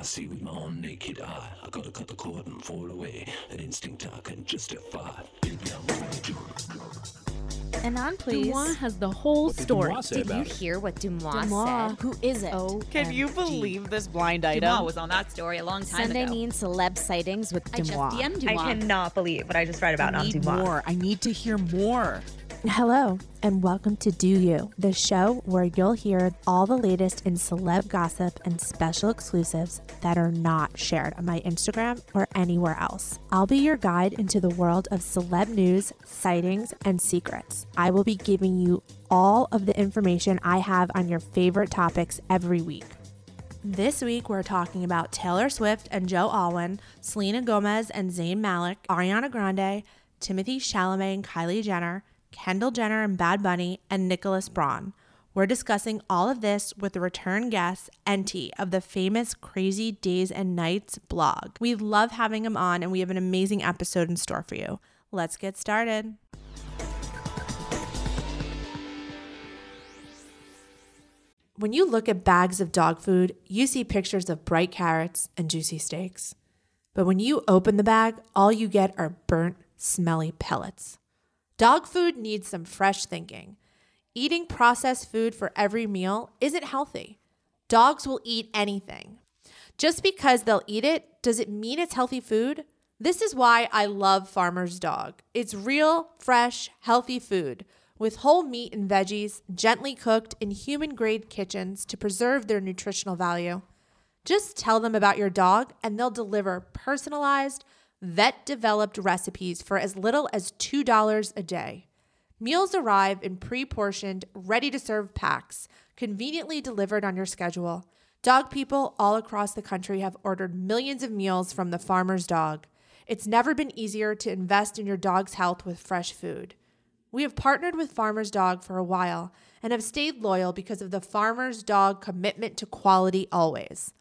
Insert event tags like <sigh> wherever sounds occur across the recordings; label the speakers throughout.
Speaker 1: I see with my own naked eye. I gotta cut the cord and fall away. An instinct I can justify. Baby, I'm gonna do.
Speaker 2: And on, please.
Speaker 3: Deuxmoi has the whole story.
Speaker 4: Deuxmoi say
Speaker 5: Did you
Speaker 4: it?
Speaker 5: hear what Deuxmoi,
Speaker 2: Deuxmoi.
Speaker 5: said?
Speaker 2: Who is it?
Speaker 5: Oh,
Speaker 6: Can you believe this blind item?
Speaker 7: Deuxmoi was on that story a long time
Speaker 5: Sunday
Speaker 7: ago.
Speaker 5: mean celeb sightings with
Speaker 7: I just DM'd
Speaker 6: I cannot believe what I just read about
Speaker 2: I
Speaker 6: on
Speaker 2: need
Speaker 6: Deuxmoi.
Speaker 2: more. I need to hear more.
Speaker 8: Hello, and welcome to Deux U, the show where you'll hear all the latest in celeb gossip and special exclusives that are not shared on my Instagram or anywhere else. I'll be your guide into the world of celeb news, sightings, and secrets. I will be giving you all of the information I have on your favorite topics every week. This week, we're talking about Taylor Swift and Joe Alwyn, Selena Gomez and Zayn Malik, Ariana Grande, Timothée Chalamet and Kylie Jenner, Kendall Jenner and Bad Bunny, and Nicholas Braun. We're discussing all of this with the return guest, Enty, of the famous Crazy Days and Nights blog. We love having him on, and we have an amazing episode in store for you. Let's get started. When you look at bags of dog food, you see pictures of bright carrots and juicy steaks. But when you open the bag, all you get are burnt, smelly pellets. Dog food needs some fresh thinking. Eating processed food for every meal isn't healthy. Dogs will eat anything. Just because they'll eat it, does it mean it's healthy food? This is why I love Farmer's Dog. It's real, fresh, healthy food with whole meat and veggies gently cooked in human grade kitchens to preserve their nutritional value. Just tell them about your dog and they'll deliver personalized, vet developed recipes for as little as $2 a day. Meals arrive in pre portioned, ready to serve packs, conveniently delivered on your schedule. Dog people all across the country have ordered millions of meals from the farmer's dog. It's never been easier to invest in your dog's health with fresh food. We have partnered with Farmer's Dog for a while and have stayed loyal because of the Farmer's Dog commitment to quality always.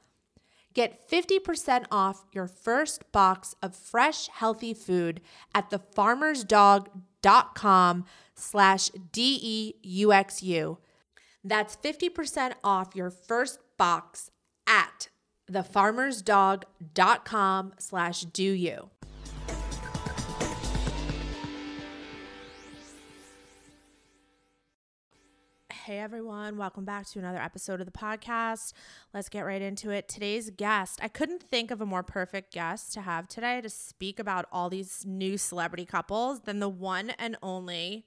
Speaker 8: Get 50% off your first box of fresh, healthy food at thefarmersdog.com slash D-E-U-X-U. That's 50% off your first box at thefarmersdog.com slash do you. Hey everyone, welcome back to another episode of the podcast. Let's get right into it. Today's guest, I couldn't think of a more perfect guest to have today to speak about all these new celebrity couples than the one and only,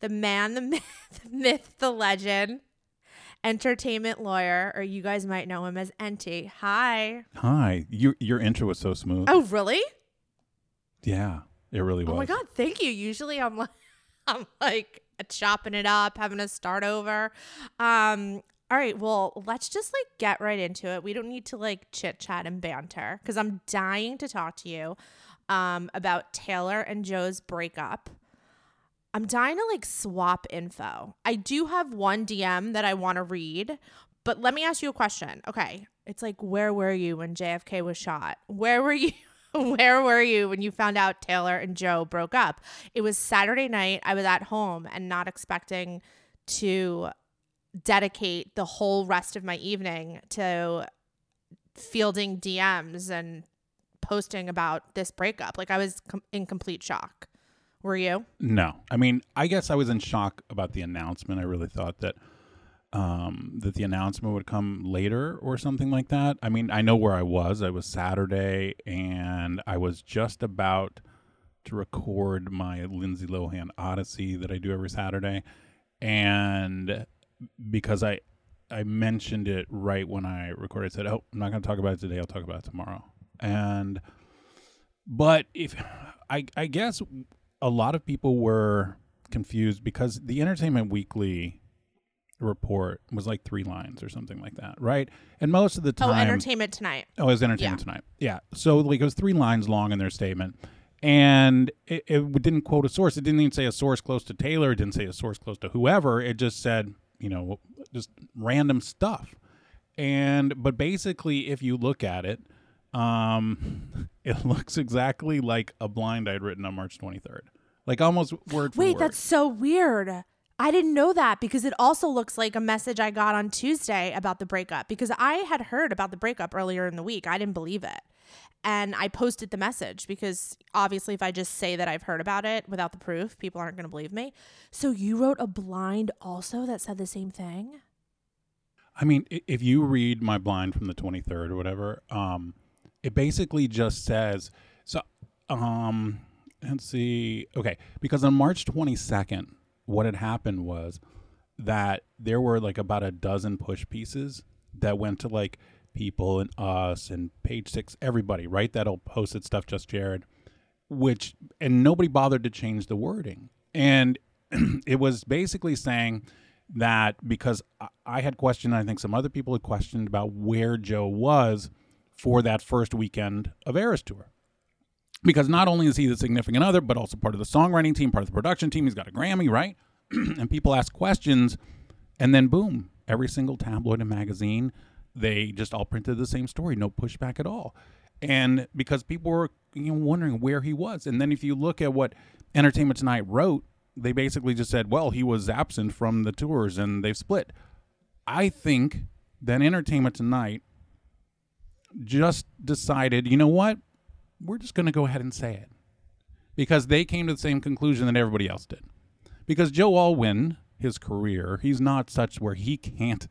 Speaker 8: the man, the <laughs> myth, the, myth, the legend, entertainment lawyer, or you guys might know him as Enty. Hi.
Speaker 4: Hi, your your intro was so smooth.
Speaker 8: Oh, really?
Speaker 4: Yeah, it really was.
Speaker 8: Oh my god, thank you. Usually I'm like <laughs> I'm like chopping it up, having to start over. Um all right, well, let's just like get right into it. We don't need to like chit chat and banter because I'm dying to talk to you um about Taylor and Joe's breakup. I'm dying to like swap info. I do have one DM that I want to read, but let me ask you a question. Okay. It's like, where were you when JFK was shot? Where were <laughs> you? <laughs> Where were you when you found out Taylor and Joe broke up? It was Saturday night. I was at home and not expecting to dedicate the whole rest of my evening to fielding DMs and posting about this breakup. Like I was com- in complete shock. Were you?
Speaker 4: No, I mean, I guess I was in shock about the announcement. I really thought that um, that the announcement would come later or something like that. I mean, I know where I was. I was Saturday, and I was just about to record my Lindsay Lohan Odyssey that I do every Saturday, and because I I mentioned it right when I recorded, I said, "Oh, I'm not going to talk about it today. I'll talk about it tomorrow." And but if I I guess a lot of people were confused because the Entertainment Weekly report was like three lines or something like that, right? And most of the time,
Speaker 8: Oh, Entertainment Tonight.
Speaker 4: Oh, it was Entertainment Tonight. Yeah. So like it was three lines long in their statement, and it, it didn't quote a source. It didn't even say a source close to Taylor. It didn't say a source close to whoever. It just said you know just random stuff. And but basically, if you look at it, um, <laughs> it looks exactly like a blind I'd written on March 23rd, like almost word for word.
Speaker 8: Wait,
Speaker 4: word.
Speaker 8: that's so weird. I didn't know that because it also looks like a message I got on Tuesday about the breakup because I had heard about the breakup earlier in the week. I didn't believe it. And I posted the message because obviously, if I just say that I've heard about it without the proof, people aren't going to believe me. So you wrote a blind also that said the same thing?
Speaker 4: I mean, if you read my blind from the 23rd or whatever, um, it basically just says so. Um, let's see. Okay, because on March 22nd, what had happened was that there were like about a dozen push pieces that went to like people and us and page six, everybody, right? That'll posted stuff, just Jared, which, and nobody bothered to change the wording. And <clears throat> it was basically saying that because I- had questioned, I think some other people had questioned about where Joe was for that first weekend of Eras Tour because not only is he the significant other, but also part of the songwriting team, part of the production team. He's got a Grammy, right? <clears throat> and people ask questions, and then boom, every single tabloid and magazine, they just all printed the same story, no pushback at all. And because people were you know, wondering where he was, and then if you look at what Entertainment Tonight wrote, they basically just said, well, he was absent from the tours and they've split. I think that Entertainment Tonight just decided, you know what? We're just going to go ahead and say it. Because they came to the same conclusion that everybody else did. Because Joe Alwyn, his career, he's not such where he can't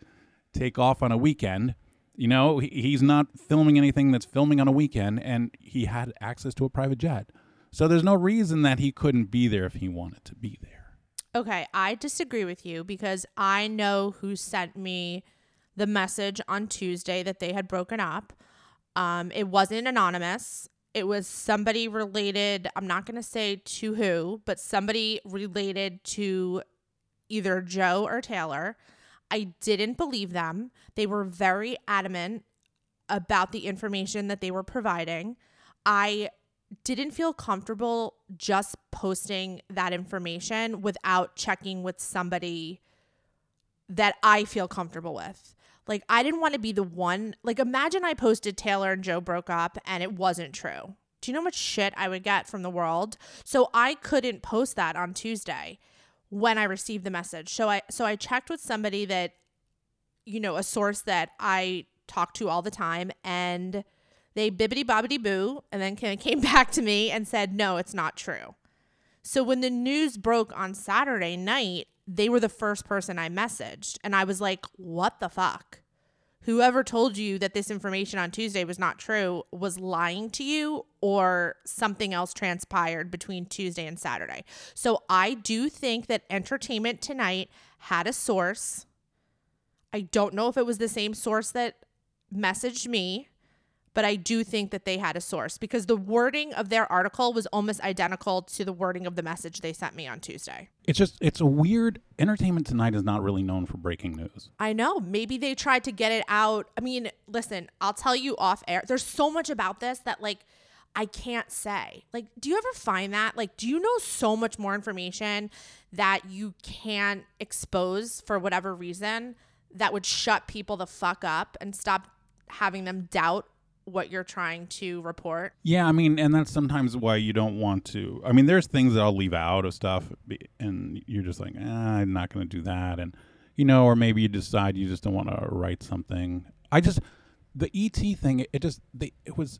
Speaker 4: take off on a weekend. You know, he's not filming anything that's filming on a weekend, and he had access to a private jet. So there's no reason that he couldn't be there if he wanted to be there.
Speaker 8: Okay, I disagree with you because I know who sent me the message on Tuesday that they had broken up. Um, it wasn't anonymous. It was somebody related. I'm not going to say to who, but somebody related to either Joe or Taylor. I didn't believe them. They were very adamant about the information that they were providing. I didn't feel comfortable just posting that information without checking with somebody that I feel comfortable with. Like, I didn't want to be the one. Like, imagine I posted Taylor and Joe broke up and it wasn't true. Do you know how much shit I would get from the world? So I couldn't post that on Tuesday when I received the message. So I so I checked with somebody that you know, a source that I talk to all the time and they bibbity bobbity boo and then <laughs> came back to me and said, no, it's not true. So when the news broke on Saturday night, they were the first person I messaged. And I was like, what the fuck? Whoever told you that this information on Tuesday was not true was lying to you, or something else transpired between Tuesday and Saturday. So I do think that Entertainment Tonight had a source. I don't know if it was the same source that messaged me, but I do think that they had a source because the wording of their article was almost identical to the wording of the message they sent me on Tuesday.
Speaker 4: It's just, it's a weird. Entertainment Tonight is not really known for breaking news.
Speaker 8: I know. Maybe they tried to get it out. I mean, listen, I'll tell you off air. There's so much about this that, like, I can't say. Like, do you ever find that? Like, do you know so much more information that you can't expose for whatever reason that would shut people the fuck up and stop having them doubt what you're trying to report?
Speaker 4: Yeah, I mean, and that's sometimes why you don't want to. I mean, there's things that I'll leave out of stuff, and you're just like, eh, I'm not going to do that, and you know, or maybe you decide you just don't want to write something. I just the ET thing, it, just they it was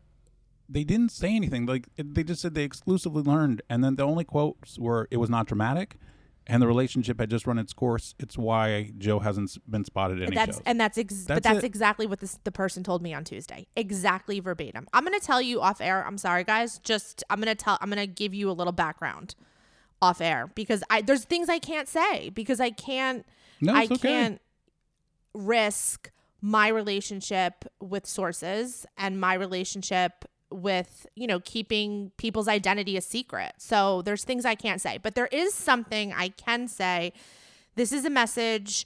Speaker 4: they didn't say anything. Like it, they just said they exclusively learned, and then the only quotes were it was not dramatic. And the relationship had just run its course. It's why Joe hasn't been spotted any
Speaker 8: that's
Speaker 4: shows.
Speaker 8: and that's, ex- but
Speaker 4: That's
Speaker 8: that's
Speaker 4: it.
Speaker 8: exactly what this the person told me on Tuesday. Exactly verbatim. I'm gonna tell you off air. I'm sorry, guys. Just I'm gonna tell. I'm gonna give you a little background off air because I there's things I can't say because I can't.
Speaker 4: No,
Speaker 8: I
Speaker 4: okay.
Speaker 8: can't risk my relationship with sources and my relationship with you know keeping people's identity a secret. So there's things i can't say but there is something i can say. This is a message.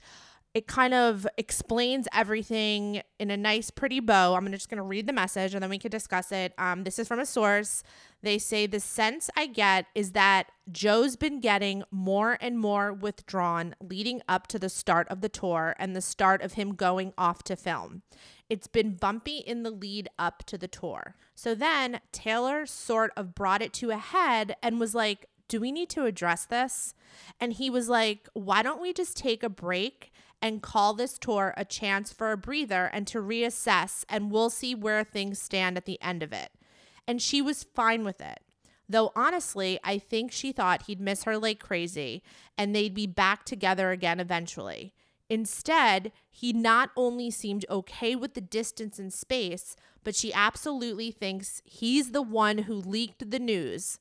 Speaker 8: It kind of explains everything in a nice pretty bow. I'm just going to read the message and then we can discuss it. Um, this is from a source. They say the sense i get is that joe's been getting more and more withdrawn leading up to the start of the tour and the start of him going off to film it's been bumpy in the lead up to the tour. So then Taylor sort of brought it to a head and was like, Do we need to address this? And he was like, Why don't we just take a break and call this tour a chance for a breather and to reassess, and we'll see where things stand at the end of it? And she was fine with it. Though honestly, I think she thought he'd miss her like crazy and they'd be back together again eventually. Instead, he not only seemed okay with the distance and space, but she absolutely thinks he's the one who leaked the news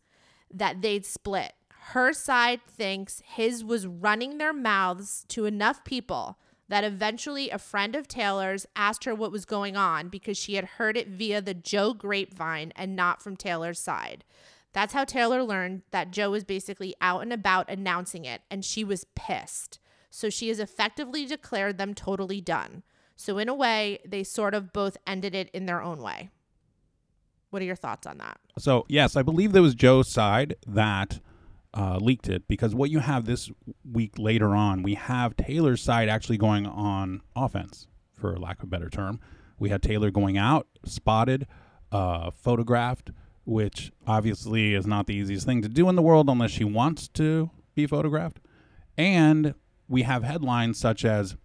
Speaker 8: that they'd split. Her side thinks his was running their mouths to enough people that eventually a friend of Taylor's asked her what was going on because she had heard it via the Joe grapevine and not from Taylor's side. That's how Taylor learned that Joe was basically out and about announcing it, and she was pissed. So she has effectively declared them totally done. So, in a way, they sort of both ended it in their own way. What are your thoughts on that?
Speaker 4: So, yes, I believe there was Joe's side that uh, leaked it because what you have this week later on, we have Taylor's side actually going on offense, for lack of a better term. We had Taylor going out, spotted, uh, photographed, which obviously is not the easiest thing to do in the world unless she wants to be photographed. And we have headlines such as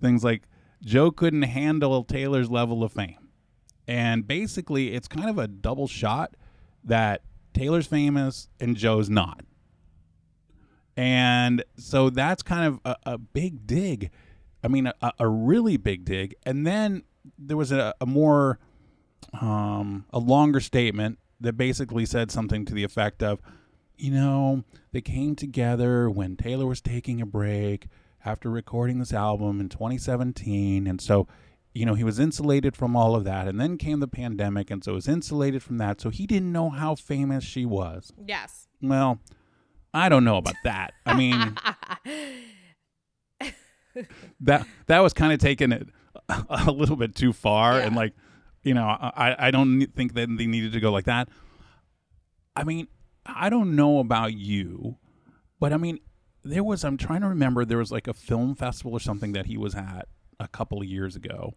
Speaker 4: things like Joe couldn't handle Taylor's level of fame. And basically, it's kind of a double shot that Taylor's famous and Joe's not. And so that's kind of a, a big dig. I mean, a, a, really big dig. And then there was a, a more um, a longer statement that basically said something to the effect of, you know, they came together when Taylor was taking a break after recording this album in 2017. And so, you know, he was insulated from all of that. And then came the pandemic. And so was insulated from that. So he didn't know how famous she was.
Speaker 8: Yes.
Speaker 4: Well, I don't know about that. I mean, <laughs> that that was kind of taking it a little bit too far yeah. and like you know, I, I don't think that they needed to go like that. I mean, I don't know about you, but I mean, there was, I'm trying to remember, there was like a film festival or something that he was at a couple of years ago.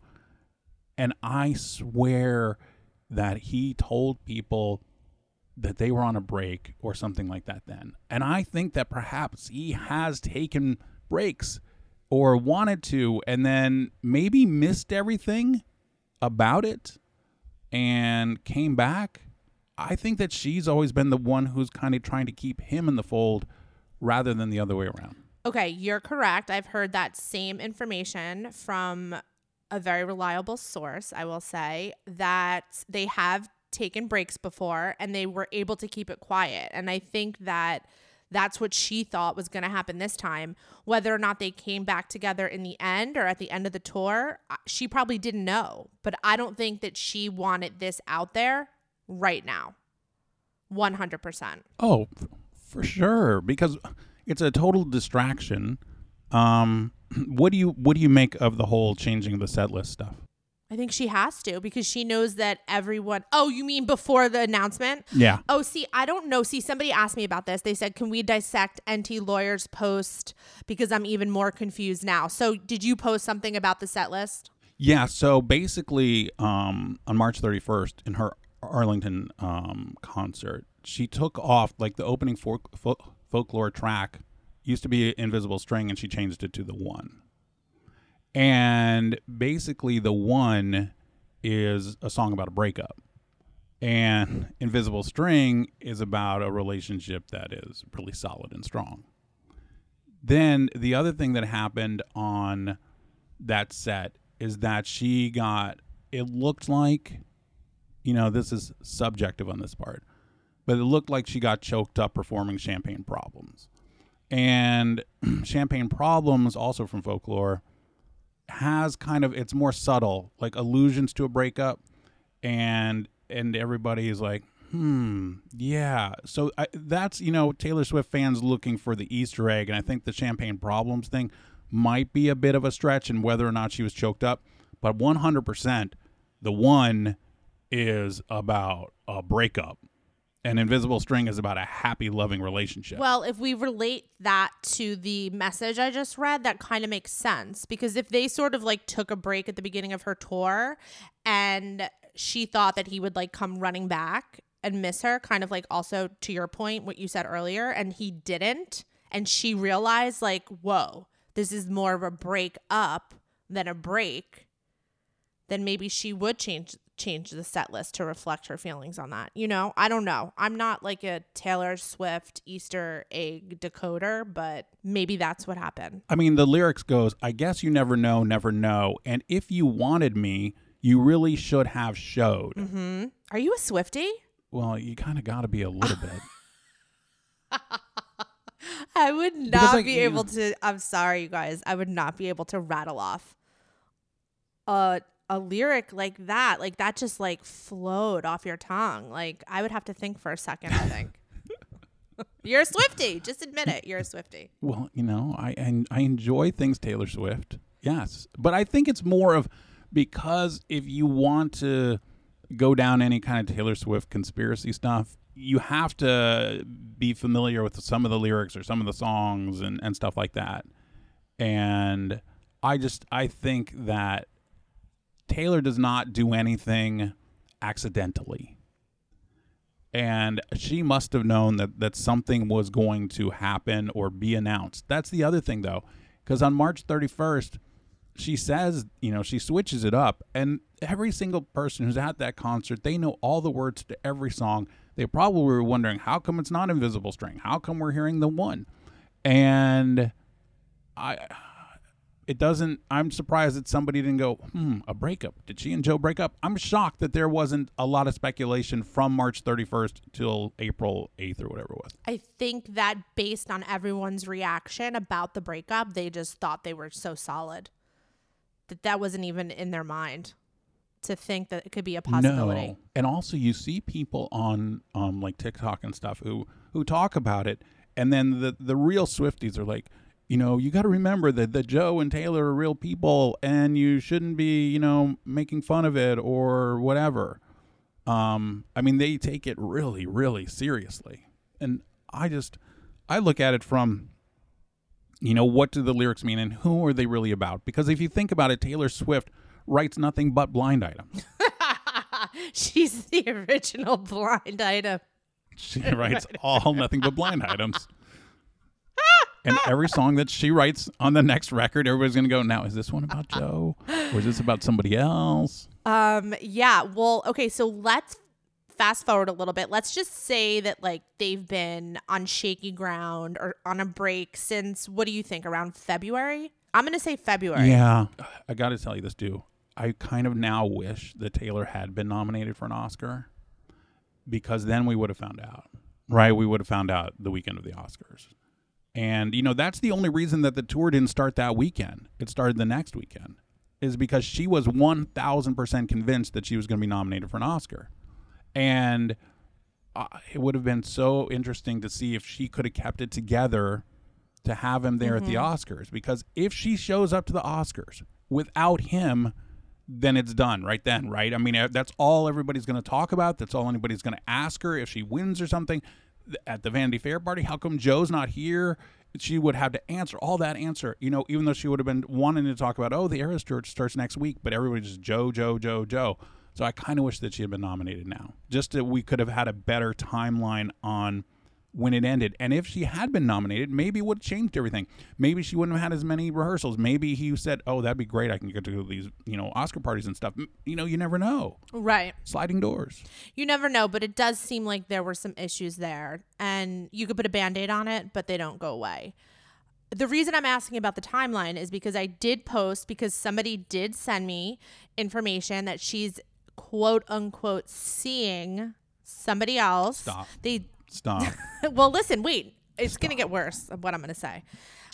Speaker 4: And I swear that he told people that they were on a break or something like that then. And I think that perhaps he has taken breaks or wanted to and then maybe missed everything about it and came back, I think that she's always been the one who's kind of trying to keep him in the fold rather than the other way around.
Speaker 8: Okay, you're correct. I've heard that same information from a very reliable source, I will say, that they have taken breaks before and they were able to keep it quiet. And I think that that's what she thought was going to happen this time. Whether or not they came back together in the end or at the end of the tour, she probably didn't know. But I don't think that she wanted this out there right now. 100%.
Speaker 4: Oh, for sure because it's a total distraction. Um <clears throat> what do you what do you make of the whole changing the set list stuff?
Speaker 8: I think she has to because she knows that everyone. Oh, you mean before the announcement?
Speaker 4: Yeah.
Speaker 8: Oh, see, I don't know. See, somebody asked me about this. They said, "Can we dissect Enty Lawyer's post because I'm even more confused now." So, did you post something about the set list?
Speaker 4: Yeah. So basically, um, on March 31st, in her Arlington um, concert, she took off like the opening folk- folk- folklore track used to be Invisible String, and she changed it to the one. And basically, the one is a song about a breakup. And Invisible String is about a relationship that is really solid and strong. Then the other thing that happened on that set is that she got, it looked like, you know, this is subjective on this part, but it looked like she got choked up performing Champagne Problems. And <clears throat> Champagne Problems, also from folklore, has kind of it's more subtle, like allusions to a breakup, and and everybody is like, hmm, yeah. So I, that's you know Taylor Swift fans looking for the Easter egg, and I think the champagne problems thing might be a bit of a stretch in whether or not she was choked up, but 100% the one is about a breakup and invisible string is about a happy loving relationship
Speaker 8: well if we relate that to the message i just read that kind of makes sense because if they sort of like took a break at the beginning of her tour and she thought that he would like come running back and miss her, kind of like also to your point, what you said earlier, and he didn't. And she realized, like, whoa, this is more of a break up than a break, then maybe she would change change the set list to reflect her feelings on that. You know, I don't know. I'm not like a Taylor Swift Easter egg decoder, but maybe that's what happened.
Speaker 4: I mean, the lyrics goes, "I guess you never know, never know, and if you wanted me, you really should have showed."
Speaker 8: Mm-hmm. Are you a Swifty?
Speaker 4: Well, you kind of got to be a little bit. <laughs>
Speaker 8: I would
Speaker 4: Because,
Speaker 8: not
Speaker 4: like,
Speaker 8: be able to. I'm sorry, you guys. I would not be able to rattle off a a lyric like that. Like that just like flowed off your tongue. Like I would have to think for a second. I think <laughs> you're a Swifty. Just admit it. You're a Swifty.
Speaker 4: Well, you know, I and I enjoy things Taylor Swift. Yes, but I think it's more of because if you want to go down any kind of Taylor Swift conspiracy stuff, you have to be familiar with some of the lyrics or some of the songs and and stuff like that. And I just I think that Taylor does not do anything accidentally and she must have known that that something was going to happen or be announced. That's the other thing though, because on March 31st, she says, you know, she switches it up, and every single person who's at that concert, they know all the words to every song. They probably were wondering, how come it's not Invisible String? How come we're hearing the one? And I it doesn't i'm surprised that somebody didn't go hmm a breakup. Did she and joe break up? I'm shocked that there wasn't a lot of speculation from march 31st till april 8th or whatever it was.
Speaker 8: I think that based on everyone's reaction about the breakup, they just thought they were so solid. That that wasn't even in their mind to think that it could be a possibility.
Speaker 4: no. And also you see people on um like tiktok and stuff who who talk about it and then the the real swifties are like you know you got to remember that that joe and taylor are real people and you shouldn't be you know making fun of it or whatever. Um i mean they take it really really seriously. And i just i look at it from you know what do the lyrics mean and who are they really about? Because if you think about it taylor swift writes nothing but blind items. <laughs>
Speaker 8: She's the original <laughs> blind item.
Speaker 4: she writes <laughs> all nothing but blind items and every song that she writes on the next record everybody's gonna go now is this one about joe or is this about somebody else
Speaker 8: Um, yeah. Well, okay, so let's fast forward a little bit. Let's just say that like they've been on shaky ground or on a break since what do you think around February? I'm gonna say February.
Speaker 4: Yeah. <sighs> I got to tell you this, too. I kind of now wish that Taylor had been nominated for an Oscar because then we would have found out, right? We would have found out the weekend of the Oscars. And, you know, that's the only reason that the tour didn't start that weekend. It started the next weekend, is because she was 1000% convinced that she was going to be nominated for an Oscar. And uh, it would have been so interesting to see if she could have kept it together to have him there at the Oscars. Because if she shows up to the Oscars without him then it's done right then right? I mean that's all everybody's going to talk about. That's all anybody's going to ask her if she wins or something. Th- at the Vanity Fair party how come Joe's not here? She would have to answer all that answer you know even though she would have been wanting to talk about oh the Eras tour starts next week but everybody's just Joe Joe Joe Joe. So I kind of wish that she had been nominated now just that we could have had a better timeline on when it ended. And if she had been nominated, maybe it would have changed everything. Maybe she wouldn't have had as many rehearsals. Maybe he said, "Oh, that'd be great. I can get to these, you know, Oscar parties and stuff." You know, you never know.
Speaker 8: Right.
Speaker 4: Sliding doors.
Speaker 8: You never know, but it does seem like there were some issues there and you could put a band-aid on it, but they don't go away. The reason I'm asking about the timeline is because I did post because somebody did send me information that she's quote unquote seeing somebody else.
Speaker 4: Stop.
Speaker 8: They
Speaker 4: Stop. <laughs>
Speaker 8: well, listen, wait. It's going to get worse of what I'm going to say.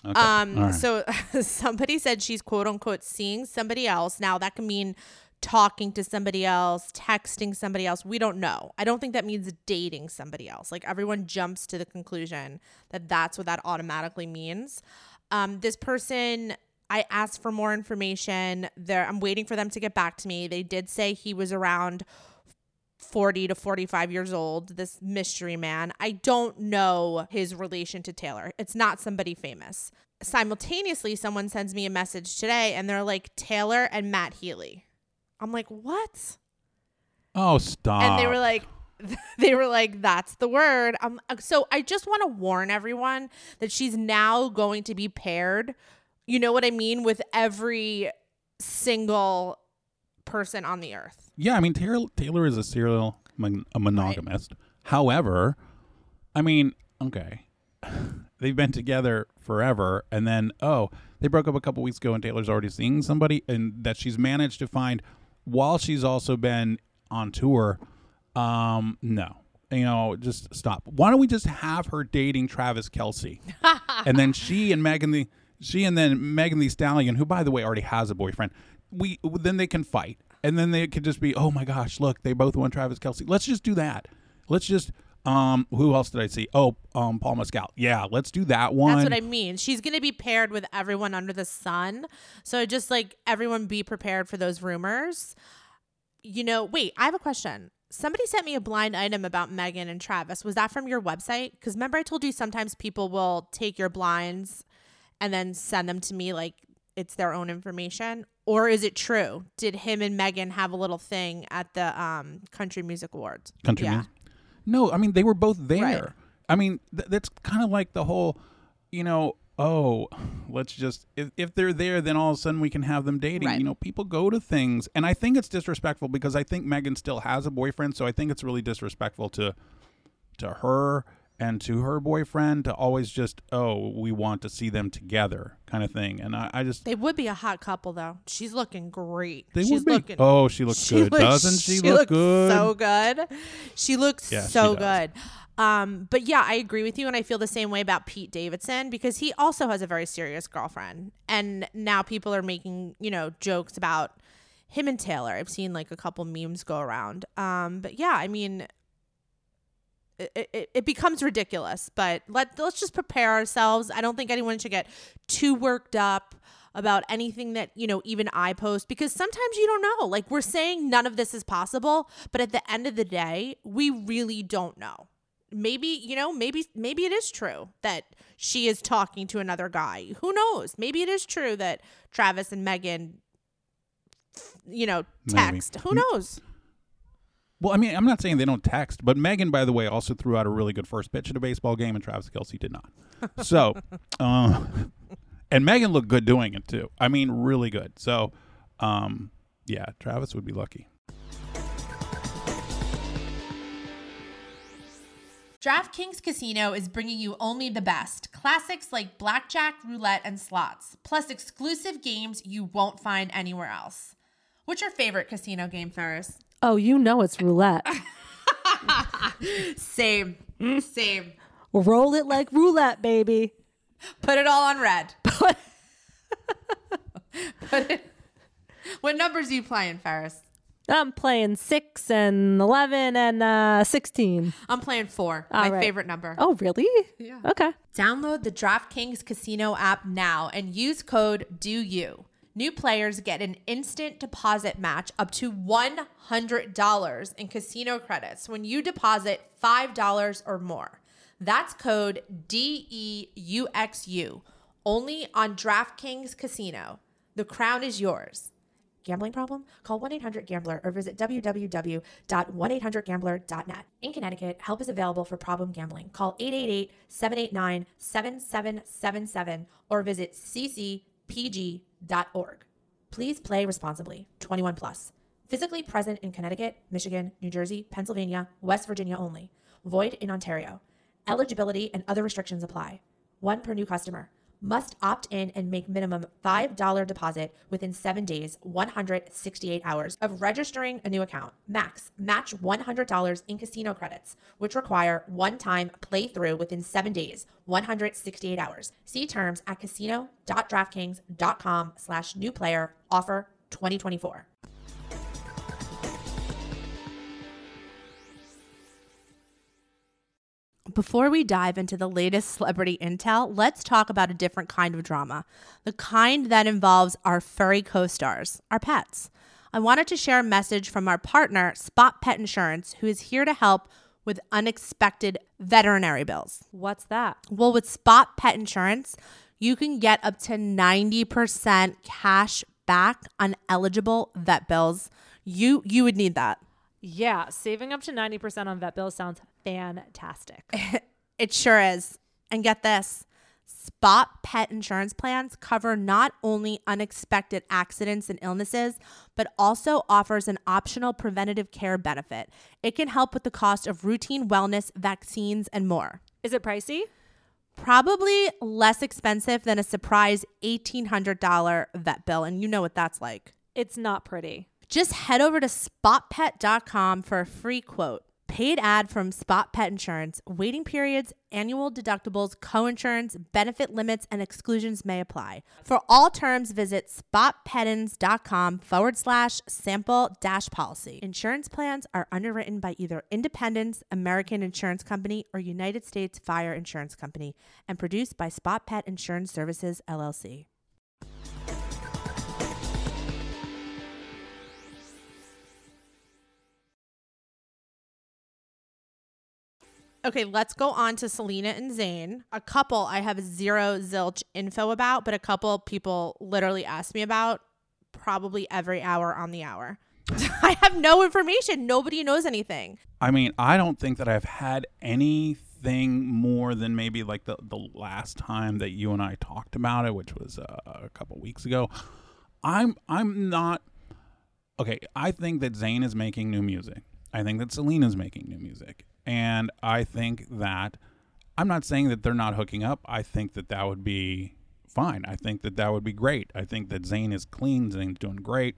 Speaker 4: Okay.
Speaker 8: Um,
Speaker 4: right.
Speaker 8: so <laughs> somebody said she's quote unquote seeing somebody else. Now that can mean talking to somebody else, texting somebody else. We don't know. I don't think that means dating somebody else. Like everyone jumps to the conclusion that that's what that automatically means. Um, this person, I asked for more information. There, I'm waiting for them to get back to me. They did say he was around 40 to 45 years old, this mystery man. I don't know his relation to Taylor. It's not somebody famous. Simultaneously, someone sends me a message today and they're like, Taylor and Matt Healy. I'm like, what?
Speaker 4: oh, stop.
Speaker 8: And they were like, <laughs> they were like, "That's the word." Um, so I just want to warn everyone that she's now going to be paired. You know what I mean with every single person on the earth.
Speaker 4: Yeah, I mean Taylor, Taylor is a serial mon- a monogamist. However, I mean, okay, <laughs> they've been together forever, and then oh, they broke up a couple weeks ago, and Taylor's already seeing somebody, and that she's managed to find while she's also been on tour. Um, no, you know, just stop. Why don't we just have her dating Travis Kelce, <laughs> and then she and Megan the she and then Megan Thee Stallion, who by the way already has a boyfriend. We then they can fight, and then they could just be, oh my gosh, look, they both want Travis Kelce. Let's just do that. Let's just um, who else did I see? Oh, um, Paul Mescal. Yeah, let's do that one.
Speaker 8: That's what I mean. She's gonna be paired with everyone under the sun. So just like everyone be prepared for those rumors. You know, wait, I have a question. Somebody sent me a blind item about Megan and Travis. Was that from your website? Because remember, I told you sometimes people will take your blinds and then send them to me like it's their own information. Or is it true? Did him and Megan have a little thing at the um, Country Music Awards?
Speaker 4: Country
Speaker 8: yeah.
Speaker 4: music. No, I mean they were both there.
Speaker 8: Right.
Speaker 4: I mean th- that's kind of like the whole, you know, oh, let's just if, if they're there, then all of a sudden we can have them dating.
Speaker 8: Right.
Speaker 4: You know, people go to things, and I think it's disrespectful because I think Megan still has a boyfriend, so I think it's really disrespectful to to her and to her boyfriend to always just oh we want to see them together kind of thing and i, I just
Speaker 8: They would be a hot couple though. She's looking great.
Speaker 4: they
Speaker 8: She's
Speaker 4: would be
Speaker 8: looking
Speaker 4: oh she looks
Speaker 8: She
Speaker 4: good
Speaker 8: looks-
Speaker 4: doesn't she,
Speaker 8: she
Speaker 4: look
Speaker 8: looks
Speaker 4: good
Speaker 8: So good. She looks
Speaker 4: Yeah,
Speaker 8: so
Speaker 4: does.
Speaker 8: good. Um, but yeah, I agree with you, and I feel the same way about Pete Davidson because he also has a very serious girlfriend, and now people are making you know jokes about him and Taylor. I've seen like a couple memes go around. Um, but yeah, I mean, it, it, it becomes ridiculous. But let let's just prepare ourselves. I don't think anyone should get too worked up about anything that you know even I post because sometimes you don't know. Like we're saying none of this is possible, but at the end of the day, we really don't know. Maybe you know, maybe maybe it is true that she is talking to another guy. Who knows? Maybe it is true that Travis and Megan, you know,
Speaker 4: Maybe.
Speaker 8: text. Who knows?
Speaker 4: Well, I mean, I'm not saying they don't text, but Megan, by the way, also threw out a really good first pitch at a baseball game, and Travis Kelce did not. <laughs> So, uh, and Megan looked good doing it too. I mean, really good. So, um, yeah, Travis would be lucky.
Speaker 8: DraftKings Casino is bringing you only the best classics like blackjack, roulette, and slots, plus exclusive games you won't find anywhere else. What's your favorite casino game, Ferris?
Speaker 3: Oh, you know it's roulette. <laughs>
Speaker 8: Same, same.
Speaker 3: Roll it like roulette, baby.
Speaker 8: Put it all on red. <laughs> <laughs> Put it. What numbers are you playing, Ferris?
Speaker 3: I'm playing six and eleven and uh, sixteen.
Speaker 8: I'm playing four.
Speaker 3: All
Speaker 8: my
Speaker 3: right.
Speaker 8: favorite number.
Speaker 3: Oh, really? Yeah. Okay.
Speaker 8: Download the DraftKings Casino app now and use code DEUXU. New players get an instant deposit match up to $100 in casino credits when you deposit $5 or more. That's code DEUXU only on DraftKings Casino. The crown is yours. Gambling problem? Call 1 800 Gambler or visit www.1800Gambler.net. In Connecticut, help is available for problem gambling. Call 888 789 7777 or visit ccpg.org. Please play responsibly. 21 plus. Physically present in Connecticut, Michigan, New Jersey, Pennsylvania, West Virginia only. Void in Ontario. Eligibility and other restrictions apply. One per new customer. Must opt in and make minimum $5 deposit within seven days, 168 hours of registering a new account. Max match $100 in casino credits, which require one time playthrough within seven days, 168 hours. See terms at casino.draftkings.com slash new player offer 2024. Before we dive into the latest celebrity intel, let's talk about a different kind of drama the kind that involves our furry co stars, our pets. I wanted to share a message from our partner, Spot Pet Insurance, who is here to help with unexpected veterinary bills.
Speaker 3: What's that?
Speaker 8: Well, with Spot Pet Insurance, you can get up to 90% cash back on eligible vet bills. You you would need that.
Speaker 3: Yeah, saving up to 90% on vet bills sounds fantastic. <laughs>
Speaker 8: It sure is. And get this Spot pet insurance plans cover not only unexpected accidents and illnesses, but also offers an optional preventative care benefit. It can help with the cost of routine wellness, vaccines, and more.
Speaker 3: Is it pricey?
Speaker 8: Probably less expensive than a surprise $1,800 vet bill. And you know what that's like.
Speaker 3: It's not pretty.
Speaker 8: Just head over to spotpet.com for a free quote. Paid ad from Spot Pet Insurance. Waiting periods, annual deductibles, coinsurance, benefit limits, and exclusions may apply. For all terms, visit spotpetins.com forward slash sample dash policy. Insurance plans are underwritten by either Independence American Insurance Company or United States Fire Insurance Company and produced by Spot Pet Insurance Services, LLC. Okay, let's go on to Selena and Zayn. A couple I have zero zilch info about, but a couple people literally ask me about probably every hour on the hour. <laughs> I have no information. Nobody knows anything.
Speaker 4: I mean, I don't think that I've had anything more than maybe like the, the last time that you and I talked about it, which was uh, a couple weeks ago. I'm I'm not okay. I think that Zayn is making new music. I think that Selena's making new music, and I think that I'm not saying that they're not hooking up. I think that that would be fine. I think that that would be great. I think that Zayn is clean. Zayn's doing great.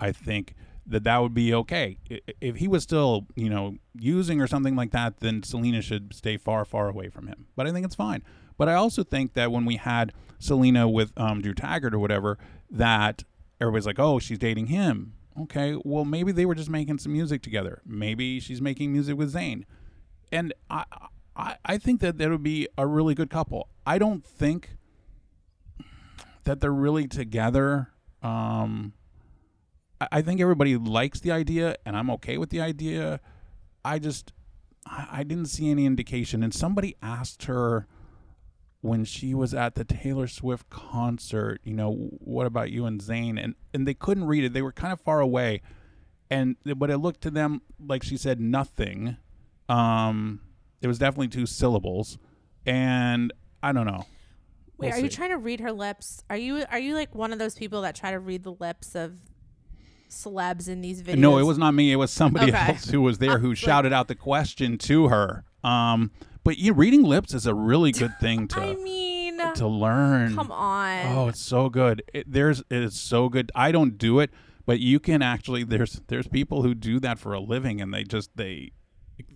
Speaker 4: I think that that would be okay. If he was still, you know, using or something like that, then Selena should stay far, far away from him. But I think it's fine. But I also think that when we had Selena with um, Drew Taggart or whatever, that everybody's like, oh, she's dating him. Okay, well, maybe they were just making some music together. Maybe she's making music with Zayn. And I, I, I think that that would be a really good couple. I don't think that they're really together. Um, I I think everybody likes the idea, and I'm okay with the idea. I just, I I didn't see any indication. And somebody asked her when she was at the Taylor Swift concert, you know, what about you and Zayn? And and they couldn't read it. They were kind of far away, and but it looked to them like she said nothing. Um, it was definitely two syllables, and I don't know.
Speaker 8: Wait,
Speaker 4: We'll
Speaker 8: are you trying to read her lips? Are you are you like one of those people that try to read the lips of celebs in these videos?
Speaker 4: No, it was not me. It was somebody
Speaker 8: Okay.
Speaker 4: else who was there who <laughs> shouted out the question to her. Um, but you reading lips is a really good <laughs> thing to
Speaker 8: I mean,
Speaker 4: to learn.
Speaker 8: come on.
Speaker 4: Oh, it's so good. It, there's it is so good. I don't do it, but you can actually. There's there's people who do that for a living, and they just they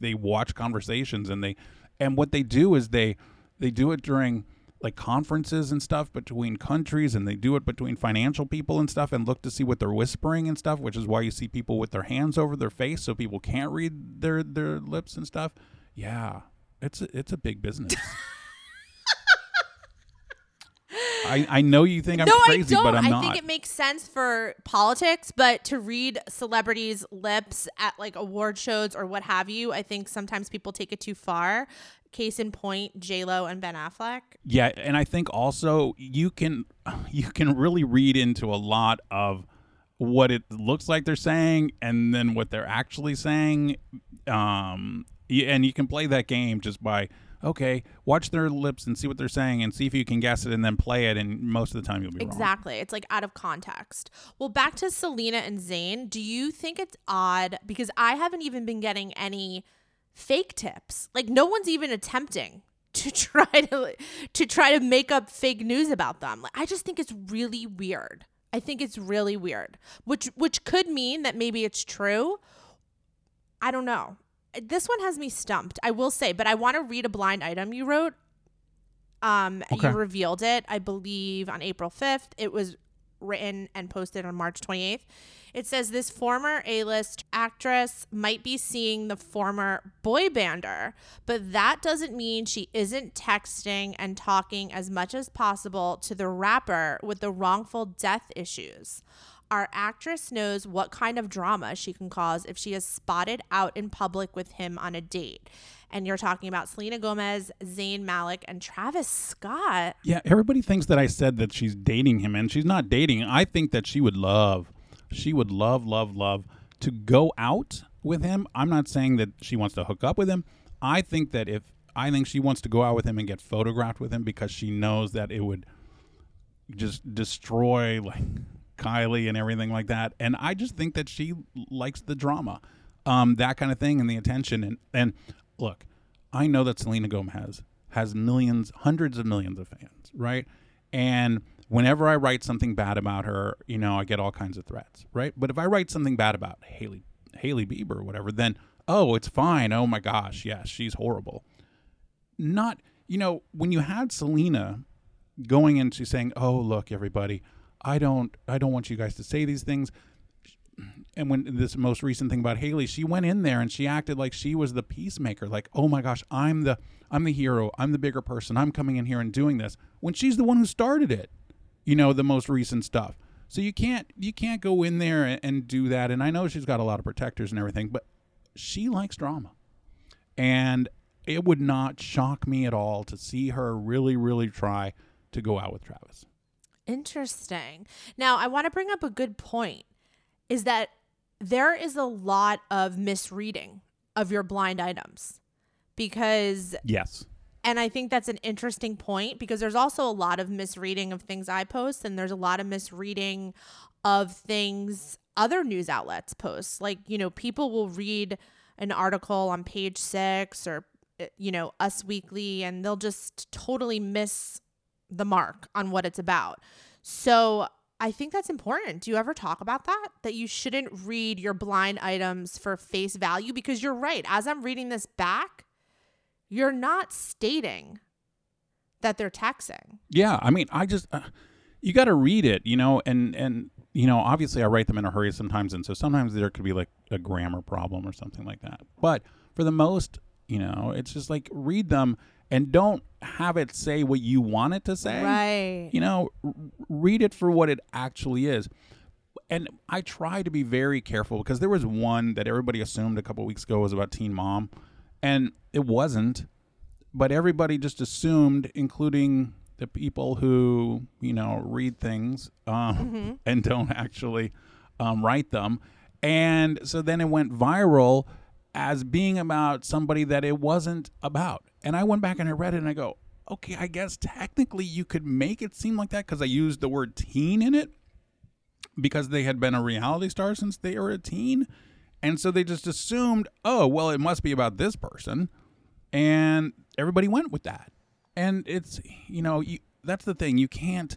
Speaker 4: they watch conversations, and they and what they do is they they do it during like conferences and stuff between countries, and they do it between financial people and stuff, and look to see what they're whispering and stuff, which is why you see people with their hands over their face, so people can't read their their lips and stuff. Yeah, it's a, it's a big business. <laughs> I, I know you think I'm
Speaker 8: no,
Speaker 4: crazy,
Speaker 8: I don't.
Speaker 4: but I'm
Speaker 8: I
Speaker 4: not.
Speaker 8: think it makes sense for politics, but to read celebrities' lips at like award shows or what have you, I think sometimes people take it too far. Case in point, J Lo and Ben Affleck.
Speaker 4: yeah, and I think also you can <sighs> you can really read into a lot of what it looks like they're saying and then what they're actually saying. Um, and you can play that game just by okay, watch their lips and see what they're saying and see if you can guess it and then play it. And most of the time you'll be wrong.
Speaker 8: Exactly. It's like out of context. Well, back to Selena and Zayn. Do you think it's odd because I haven't even been getting any fake tips. Like no one's even attempting to <laughs> try to to try to make up fake news about them. Like I just think it's really weird. I think it's really weird. Which which could mean that maybe it's true. I don't know. This one has me stumped. I will say, but I want to read a blind item you wrote um
Speaker 4: Okay.
Speaker 8: you revealed it i believe on april 5th it was written and posted on march 28th it says this former a-list actress might be seeing the former boy bander but that doesn't mean she isn't texting and talking as much as possible to the rapper with the wrongful death issues our actress knows what kind of drama she can cause if she is spotted out in public with him on a date. And you're talking about Selena Gomez, Zayn Malik, and Travis Scott.
Speaker 4: Yeah, everybody thinks that I said that she's dating him, and she's not dating. I think that she would love, she would love, love, love to go out with him. I'm not saying that she wants to hook up with him. I think that if I think she wants to go out with him and get photographed with him because she knows that it would just destroy like Kylie and everything like that. And I just think that she likes the drama, um, that kind of thing, and the attention. And and look, I know that Selena Gomez has millions, hundreds of millions of fans, right? And whenever I write something bad about her, you know, I get all kinds of threats, right? But if I write something bad about Hailey, Hailey Bieber or whatever, then oh, it's fine. Oh my gosh, yes, she's horrible. Not, you know, when you had Selena going into saying, "Oh, look, everybody, I don't, I don't want you guys to say these things." And when this most recent thing about Hailey, she went in there and she acted like she was the peacemaker, like, "Oh my gosh, I'm the, I'm the hero. I'm the bigger person. I'm coming in here and doing this." When she's the one who started it, you know, the most recent stuff. So you can't, you can't go in there and, and do that. And I know she's got a lot of protectors and everything, but she likes drama, and it would not shock me at all to see her really, really try to go out with Travis.
Speaker 8: Interesting. Now, I want to bring up a good point is that there is a lot of misreading of your blind items because
Speaker 4: Yes.
Speaker 8: and I think that's an interesting point because there's also a lot of misreading of things I post and there's a lot of misreading of things other news outlets post. Like, you know, people will read an article on page 6 or uh, you know, Us Weekly and they'll just totally miss the mark on what it's about. So I think that's important. Do you ever talk about that? That you shouldn't read your blind items for face value because you're right. As I'm reading this back, you're not stating that they're taxing.
Speaker 4: Yeah, I mean, I just uh, you got to read it, you know, and and you know, obviously I write them in a hurry sometimes, and so sometimes there could be like a grammar problem or something like that. But for the most, you know, it's just like read them and don't have it say what you want it to say.
Speaker 8: Right.
Speaker 4: You know, r- read it for what it actually is. And I try to be very careful because there was one that everybody assumed a couple weeks ago was about Teen Mom, and it wasn't. But everybody just assumed, including the people who you know read things um, <laughs> and don't actually um, write them. And so then it went viral as being about somebody that it wasn't about. And I went back and I read it and I go, okay, I guess technically you could make it seem like that because I used the word teen in it because they had been a reality star since they were a teen. And so they just assumed, oh, well, it must be about this person. And everybody went with that. And it's, you know, you, that's the thing. You can't,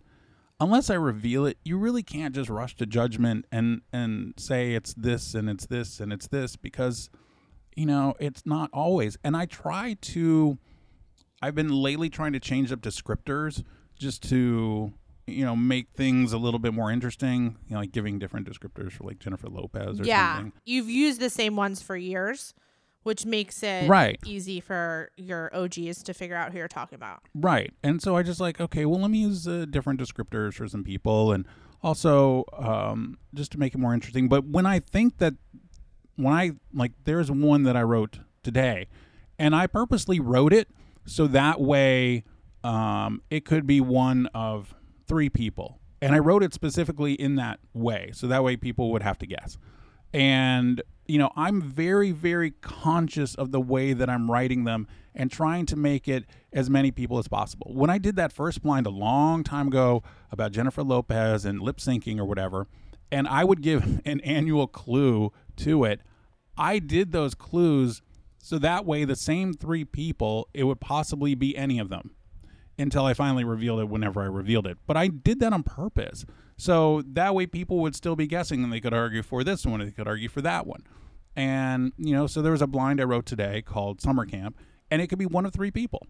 Speaker 4: unless I reveal it, you really can't just rush to judgment and, and say it's this and it's this and it's this because, you know, it's not always. And I try to, I've been lately trying to change up descriptors just to, you know, make things a little bit more interesting. You know, like giving different descriptors for like Jennifer Lopez or
Speaker 8: yeah.
Speaker 4: something.
Speaker 8: You've used the same ones for years, which makes it
Speaker 4: Right.
Speaker 8: easy for your OGs to figure out who you're talking about.
Speaker 4: Right. And so I just like, okay, well, let me use uh, different descriptors for some people and also um, just to make it more interesting. But when I think that, when I, like, there's one that I wrote today and I purposely wrote it so that way um, it could be one of three people. And I wrote it specifically in that way. So that way people would have to guess. And, you know, I'm very, very conscious of the way that I'm writing them and trying to make it as many people as possible. When I did that first blind a long time ago about Jennifer Lopez and lip syncing or whatever, and I would give <laughs> an annual clue to it, I did those clues so that way the same three people, it would possibly be any of them until I finally revealed it whenever I revealed it. But I did that on purpose. So that way people would still be guessing and they could argue for this one, they could argue for that one. And, you know, so there was a blind I wrote today called Summer Camp, and it could be one of three people.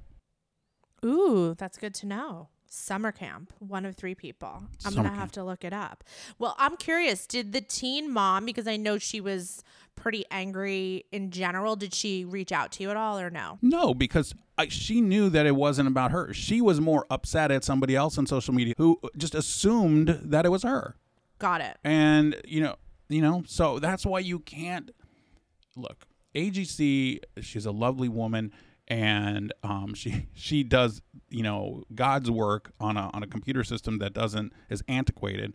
Speaker 8: Ooh, that's good to know. Summer camp, one of three people. I'm
Speaker 4: Summer
Speaker 8: gonna have to look it up. Well, I'm curious. Did the teen mom, because I know she was pretty angry in general, did she reach out to you at all or no?
Speaker 4: No, because I, she knew that it wasn't about her. She was more upset at somebody else on social media who just assumed that it was her.
Speaker 8: Got it.
Speaker 4: and you know you know so that's why you can't look agc she's a lovely woman and um, <laughs> she she does you know god's work on a on a computer system that doesn't is antiquated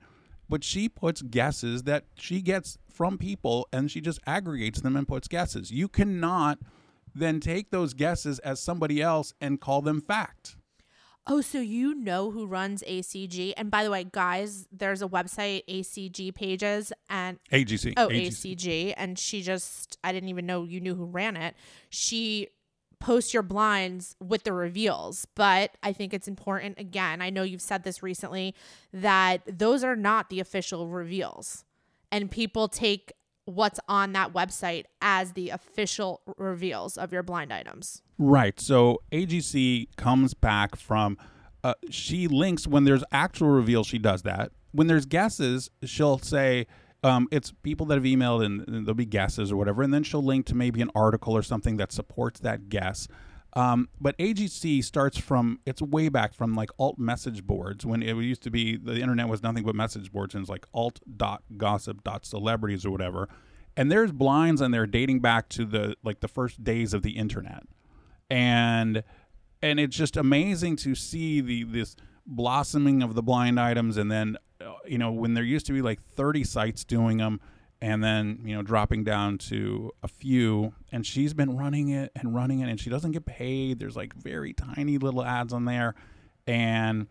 Speaker 4: but she puts guesses that she gets from people and she just aggregates them and puts guesses. You cannot then take those guesses as somebody else and call them fact.
Speaker 8: Oh, so you know who runs ACG? And by the way, guys, there's a website, ACG Pages, and
Speaker 4: AGC.
Speaker 8: oh,
Speaker 4: AGC.
Speaker 8: ACG, and she just I didn't even know you knew who ran it. She posts your blinds with the reveals, but I think it's important. Again, I know you've said this recently that those are not the official reveals, and people take what's on that website as the official reveals of your blind items.
Speaker 4: Right. So AGC comes back from, uh, she links when there's actual reveals, she does that. When there's guesses, she'll say, um, it's people that have emailed and, and there'll be guesses or whatever. And then she'll link to maybe an article or something that supports that guess. Um, but AGC starts from, it's way back from like alt message boards when it used to be the internet was nothing but message boards and it's like alt.gossip.celebrities or whatever. And there's blinds and they're dating back to the like the first days of the internet and and it's just amazing to see the this blossoming of the blind items and then Uh, you know when there used to be like 30 sites doing them and then you know dropping down to a few and she's been running it and running it and she doesn't get paid there's like very tiny little ads on there and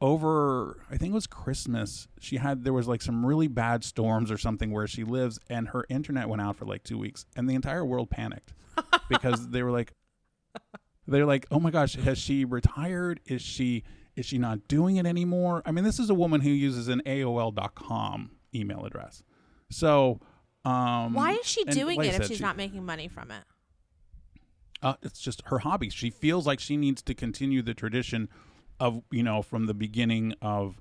Speaker 4: over i think it was christmas she had there was like some really bad storms or something where she lives and her internet went out for like two weeks and the entire world panicked because they were like they're like, "Oh my gosh, has she retired? Is she is she not doing it anymore?" I mean, this is a woman who uses an AOL.com email address. So, um
Speaker 8: Why is she doing
Speaker 4: like
Speaker 8: it if she's
Speaker 4: she-
Speaker 8: not making money from it?
Speaker 4: Uh, it's just her hobby. She feels like she needs to continue the tradition of, you know, from the beginning of,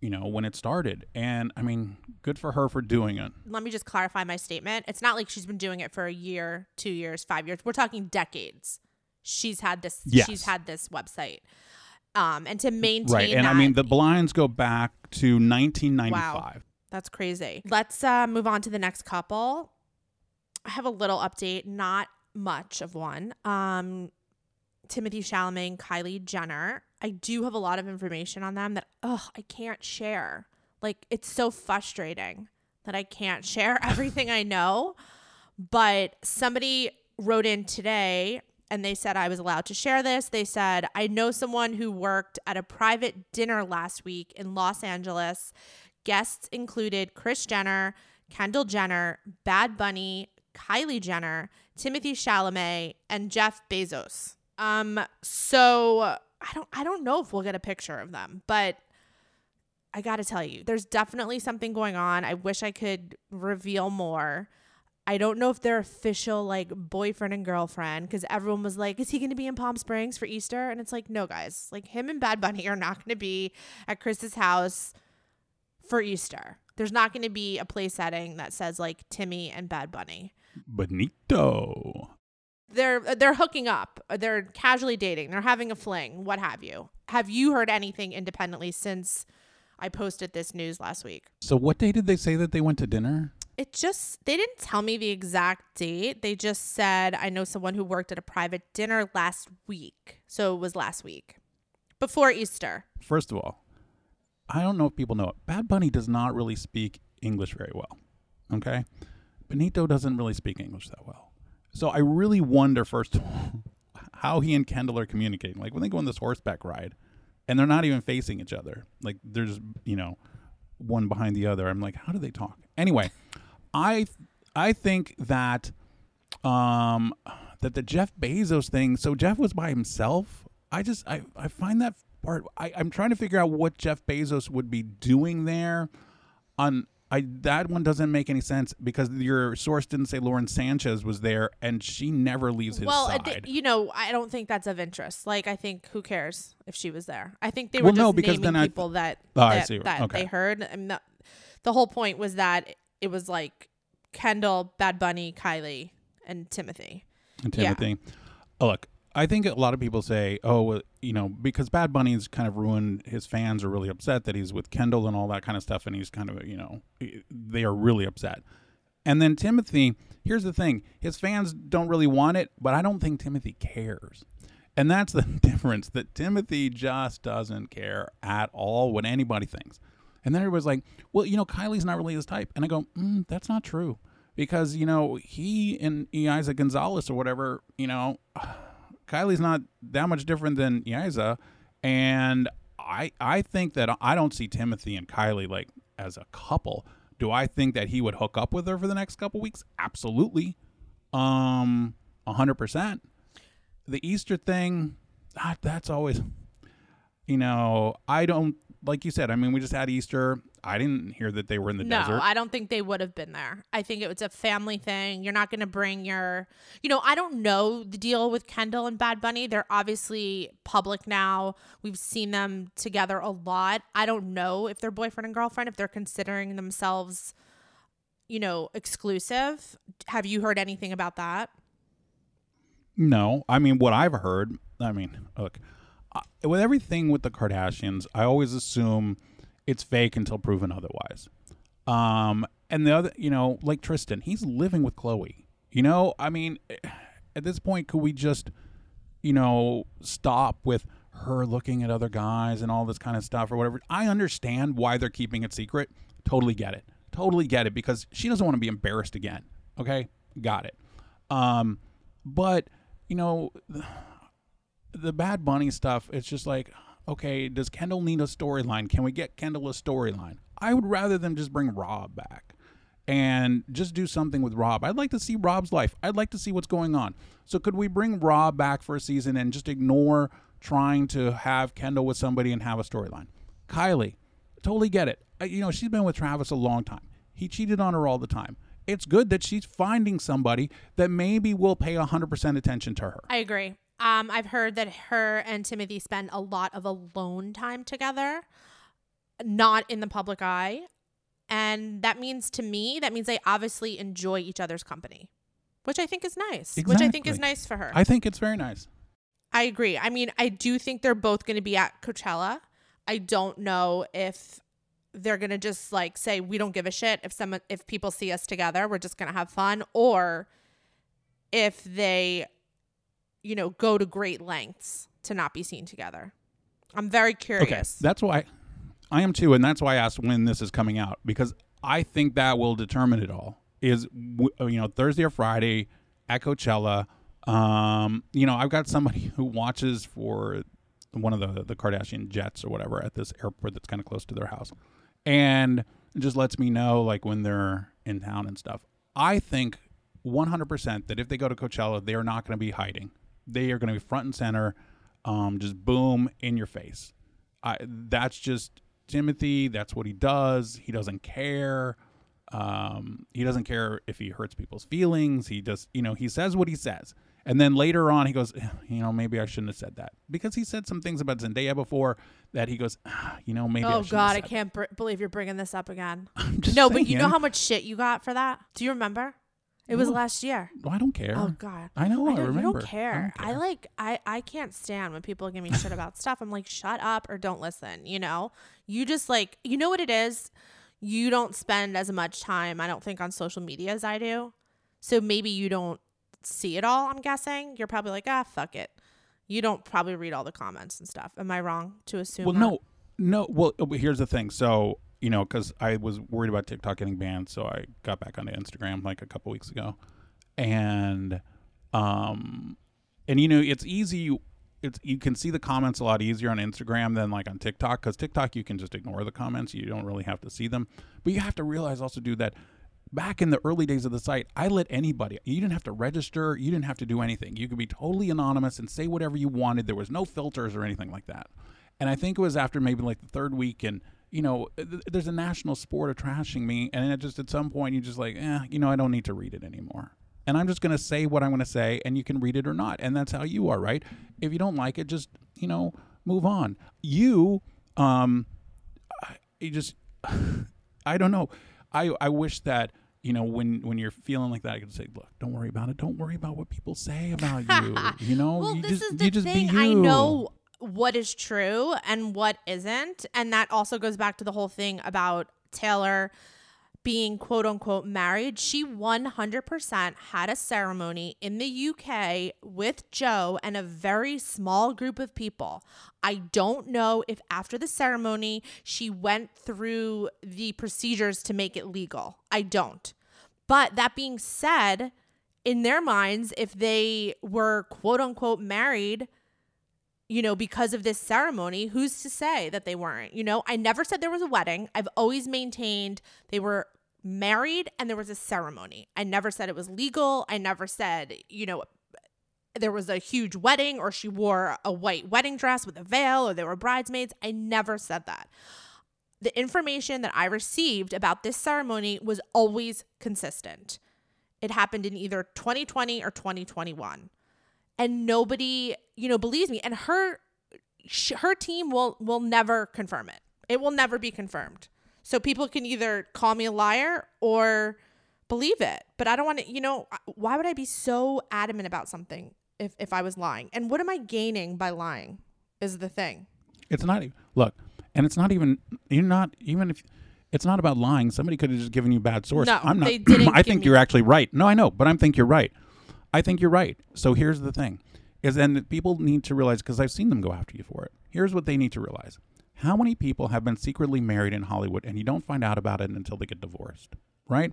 Speaker 4: you know, when it started. And I mean, good for her for doing it.
Speaker 8: Let me just clarify my statement. It's not like she's been doing it for a year, two years, five years. We're talking decades. She's had this.
Speaker 4: Yes.
Speaker 8: She's had this website. Um, and to maintain
Speaker 4: Right. And I mean, the blinds go back to 1995. Wow.
Speaker 8: That's crazy. Let's uh, move on to the next couple. I have a little update, not much of one. Um, Timothy Chalamet and Kylie Jenner. I do have a lot of information on them that, ugh, I can't share. Like, it's so frustrating that I can't <laughs> share everything I know. But somebody wrote in today and they said I was allowed to share this. They said, I know someone who worked at a private dinner last week in Los Angeles. Guests included Kris Jenner, Kendall Jenner, Bad Bunny, Kylie Jenner, Timothy Chalamet, and Jeff Bezos. Um, so I don't I don't know if we'll get a picture of them, but I got to tell you, there's definitely something going on. I wish I could reveal more. I don't know if they're official like boyfriend and girlfriend because everyone was like, is he going to be in Palm Springs for Easter? And it's like, no, guys, like him and Bad Bunny <laughs> are not going to be at Kris's house for Easter. There's not going to be a play setting that says like Timmy and Bad Bunny.
Speaker 4: Benito.
Speaker 8: They're they're hooking up. They're casually dating. They're having a fling. What have you? Have you heard anything independently since I posted this news last week?
Speaker 4: So, what day did they say that they went to dinner?
Speaker 8: It just, they didn't tell me the exact date. They just said, I know someone who worked at a private dinner last week. So it was last week before Easter.
Speaker 4: First of all, I don't know if people know it. Bad Bunny does not really speak English very well. Okay? Benito doesn't really speak English that well. So I really wonder, first of all, <laughs> how he and Kendall are communicating. Like when they go on this horseback ride and they're not even facing each other, like they're you know, one behind the other. I'm like, how do they talk? Anyway, I I think that um that the Jeff Bezos thing, so Jeff was by himself. I just I, I find that part I, I'm trying to figure out what Jeff Bezos would be doing there. On I that one doesn't make any sense because your source didn't say Lauren Sanchez was there and she never leaves his
Speaker 8: well,
Speaker 4: side.
Speaker 8: it- you know, I don't think that's of interest. Like, I think who cares if she was there? I think they were
Speaker 4: Well,
Speaker 8: just
Speaker 4: no, because
Speaker 8: naming
Speaker 4: then I-
Speaker 8: people that
Speaker 4: Oh, I
Speaker 8: that, that
Speaker 4: Okay.
Speaker 8: they heard. And the, the whole point was that it was like Kendall, Bad Bunny, Kylie, and Timothy.
Speaker 4: and
Speaker 8: Yeah.
Speaker 4: Timothy. Oh, look, I think a lot of people say, oh, you know, because Bad Bunny's kind of ruined his fans are really upset that he's with Kendall and all that kind of stuff, and he's kind of, you know, they are really upset. And then Timothy, here's the thing his fans don't really want it, but I don't think Timothy cares. And that's the <laughs> difference that Timothy just doesn't care at all what anybody thinks. And then everybody's like, well, you know, Kylie's not really his type. And I go, mm, that's not true. Because, you know, he and Eiza Gonzalez or whatever, you know, <sighs> Kylie's not that much different than Eiza. And I I think that I don't see Timothy and Kylie like as a couple. Do I think that he would hook up with her for the next couple weeks? Absolutely. Um, hundred percent. The Easter thing, ah, that's always, you know, I don't like you said. I mean, we just had Easter. I didn't hear that they were in the
Speaker 8: no,
Speaker 4: desert.
Speaker 8: I don't think they would have been there. I think it was a family thing. You're not going to bring your, you know, I don't know the deal with Kendall and Bad Bunny. They're obviously public now. We've seen them together a lot. I don't know if they're boyfriend and girlfriend, if they're considering themselves, you know, exclusive. Have you heard anything about that?
Speaker 4: No, I mean what I've heard. I mean, look, with everything with the Kardashians, I always assume it's fake until proven otherwise. Um, and the other, you know, like Tristan, he's living with Khloé. You know, I mean, at this point, could we just, you know, stop with her looking at other guys and all this kind of stuff or whatever? I understand why they're keeping it secret. Totally get it. Totally get it because she doesn't want to be embarrassed again. Okay, got it. Um, but you know, the, <sighs> the Bad Bunny stuff. It's just like, okay, does Kendall need a storyline? Can we get Kendall a storyline? I would rather them just bring Rob back and just do something with Rob. I'd like to see Rob's life. I'd like to see what's going on. So could we bring Rob back for a season and just ignore trying to have Kendall with somebody and have a storyline? Kylie, totally get it. You know, she's been with Travis a long time. He cheated on her all the time. It's good that she's finding somebody that maybe will pay 100% attention to her.
Speaker 8: I agree. Um, I've heard that her and Timothy spend a lot of alone time together, not in the public eye. And that means to me, that means they obviously enjoy each other's company, which I think is nice. Which I think is nice for her.
Speaker 4: I think it's very nice.
Speaker 8: I agree. I mean, I do think they're both going to be at Coachella. I don't know if they're going to just like say we don't give a shit if someone if people see us together, we're just going to have fun or if they you know, go to great lengths to not be seen together. I'm very curious.
Speaker 4: Okay, that's why I am too, and that's why I asked when this is coming out because I think that will determine it all. Is uh, you know Thursday or Friday at Coachella. Um, you know, I've got somebody <laughs> who watches for one of the the Kardashian jets or whatever at this airport that's kind of close to their house, and just lets me know like when they're in town and stuff. I think 100% that if they go to Coachella, they are not going to be hiding. They are going to be front and center, um, just boom in your face. I, that's just Timothy. That's what he does. He doesn't care. Um, he doesn't care if he hurts people's feelings. He just, you know, he says what he says. And then later on, he goes, "Eh, you know, maybe I shouldn't have said that because he said some things about Zendaya before that he goes, "Ah, you know, maybe. I
Speaker 8: Oh
Speaker 4: shouldn't
Speaker 8: God, I can't br- believe you're bringing this up again. <laughs>
Speaker 4: just
Speaker 8: no, but you know how much shit you got for that? Do you remember? It was last year.
Speaker 4: Well, I don't care.
Speaker 8: Oh God,
Speaker 4: I know. I,
Speaker 8: don't-
Speaker 4: remember.
Speaker 8: You don't
Speaker 4: I
Speaker 8: care.
Speaker 4: don't
Speaker 8: I, like. I I can't stand when people give me shit about stuff. I'm like, shut up or don't listen. You know, you just like you know what it is. You don't spend as much time, I don't think, on social media as I do. So maybe you don't see it all. I'm guessing you're probably like, ah, fuck it. You don't probably read all the comments and stuff. Am I wrong to assume?
Speaker 4: Well,
Speaker 8: that?
Speaker 4: no, no. Well, uh, here's the thing. So you know, because I was worried about TikTok getting banned, so I got back onto Instagram like a couple weeks ago, and um, and you know, it's easy. It's you can see the comments a lot easier on Instagram than like on TikTok because TikTok you can just ignore the comments. You don't really have to see them, but you have to realize also do that. Back in the early days of the site, I let anybody. You didn't have to register. You didn't have to do anything. You could be totally anonymous and say whatever you wanted. There was no filters or anything like that. And I think it was after maybe like the third week, and you know, th- there's a national sport of trashing me, and it just at some point you just like, eh, you know, I don't need to read it anymore. And I'm just going to say what I'm going to say, and you can read it or not. And that's how you are, right? If you don't like it, just, you know, move on. You, um, you just, <sighs> I don't know. I, I wish that, you know, when, when you're feeling like that, I could say, look, don't worry about it. Don't worry about what people say about you. <laughs> You know,
Speaker 8: Well,
Speaker 4: you
Speaker 8: this
Speaker 4: just,
Speaker 8: is the
Speaker 4: you just
Speaker 8: thing.
Speaker 4: be you.
Speaker 8: I know what is true and what isn't, and that also goes back to the whole thing about Taylor being quote unquote married, she 100% had a ceremony in the UK with Joe and a very small group of people. I don't know if after the ceremony she went through the procedures to make it legal. I don't. But that being said, in their minds, if they were quote unquote married, you know, because of this ceremony, who's to say that they weren't? You know, I never said there was a wedding. I've always maintained they were married and there was a ceremony. I never said it was legal. I never said, you know, there was a huge wedding or she wore a white wedding dress with a veil or there were bridesmaids. I never said that. The information that I received about this ceremony was always consistent. It happened in either 2020 or 2021 and nobody you know believes me and her sh- her team will will never confirm it it will never be confirmed so people can either call me a liar or believe it but i don't want to you know why would i be so adamant about something if if i was lying and what am i gaining by lying is the thing
Speaker 4: It's not look, and it's not even you're not even if it's not about lying. Somebody could have just given you bad source.
Speaker 8: No,
Speaker 4: I'm not.
Speaker 8: they <clears throat> didn't
Speaker 4: I think you're actually right. No, I know, but I think you're right. I think you're right. So here's the thing: is then people need to realize because I've seen them go after you for it. Here's what they need to realize: how many people have been secretly married in Hollywood and you don't find out about it until they get divorced, right?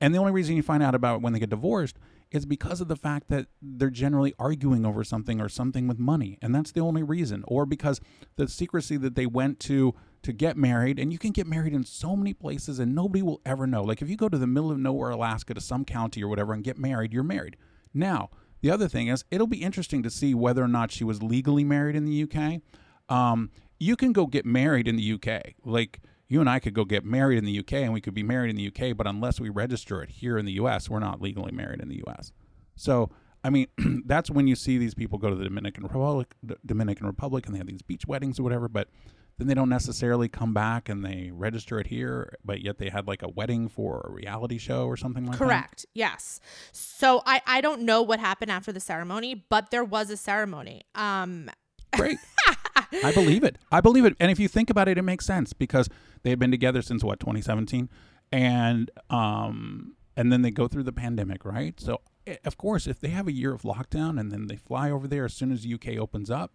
Speaker 4: And the only reason you find out about it when they get divorced is because of the fact that they're generally arguing over something or something with money. And that's the only reason. Or because the secrecy that they went to to get married, and you can get married in so many places and nobody will ever know. Like if you go to the middle of nowhere, Alaska, to some county or whatever and get married, you're married. Now, the other thing is, it'll be interesting to see whether or not she was legally married in the UK. Um, you can go get married in the UK. Like you and I could go get married in the UK and we could be married in the UK, but unless we register it here in the US, we're not legally married in the US. So, I mean, <clears throat> that's when you see these people go to the Dominican Republic, the Dominican Republic, and they have these beach weddings or whatever, but then they don't necessarily come back and they register it here, but yet they had like a wedding for a reality show or something like that.
Speaker 8: Correct. Yes. So I I don't know what happened after the ceremony, but there was a ceremony. Um
Speaker 4: Great. <laughs> I believe it. I believe it. And if you think about it, it makes sense because they had been together since what 2017, and um, and then they go through the pandemic, right? So eh, of course, if they have a year of lockdown and then they fly over there as soon as the UK opens up,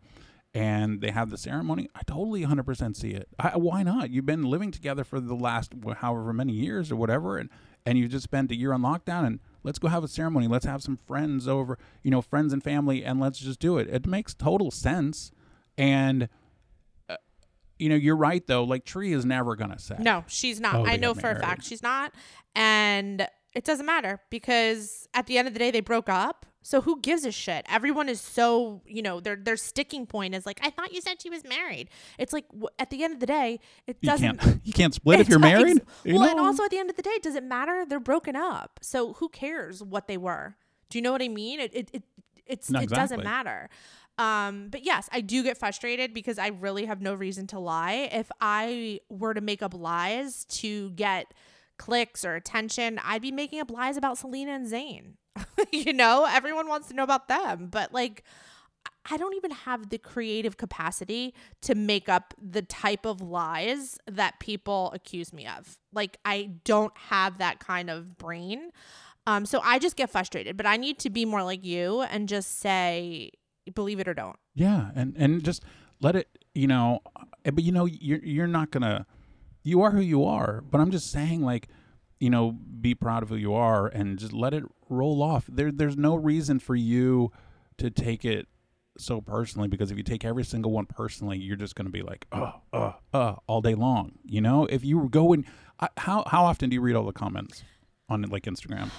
Speaker 4: and they have the ceremony, I totally 100% see it. I, why not? You've been living together for the last however many years or whatever, and and you just spent a year on lockdown and let's go have a ceremony. Let's have some friends over, you know, friends and family, and let's just do it. It makes total sense. And uh, you know, you're right though. Like Tree is never gonna say
Speaker 8: No, she's not.
Speaker 4: Oh,
Speaker 8: I know for a fact she's not. And it doesn't matter because at the end of the day they broke up. So who gives a shit? Everyone is so, you know, their their sticking point is like, I thought you said she was married. It's like w- at the end of the day, it
Speaker 4: You
Speaker 8: doesn't
Speaker 4: can't <laughs> you can't split if you're married. You
Speaker 8: Well, and also at the end of the day, does it matter? They're broken up. So who cares what they were? Do you know what I mean? It it, it it's
Speaker 4: No,
Speaker 8: it doesn't matter. Um, but yes, I do get frustrated because I really have no reason to lie. If I were to make up lies to get clicks or attention, I'd be making up lies about Selena and Zayn. <laughs> you know, everyone wants to know about them, but like I don't even have the creative capacity to make up the type of lies that people accuse me of. Like I don't have that kind of brain. Um so I just get frustrated, but I need to be more like you and just say believe it or don't.
Speaker 4: Yeah, and and just let it, you know. uh, But you know, you're you're not gonna. You are who you are. But I'm just saying, like, you know, be proud of who you are and just let it roll off. There, there's no reason for you to take it so personally because if you take every single one personally, you're just gonna be like, uh, uh, uh, all day long. You know, if you go and how how often do you read all the comments on like Instagram?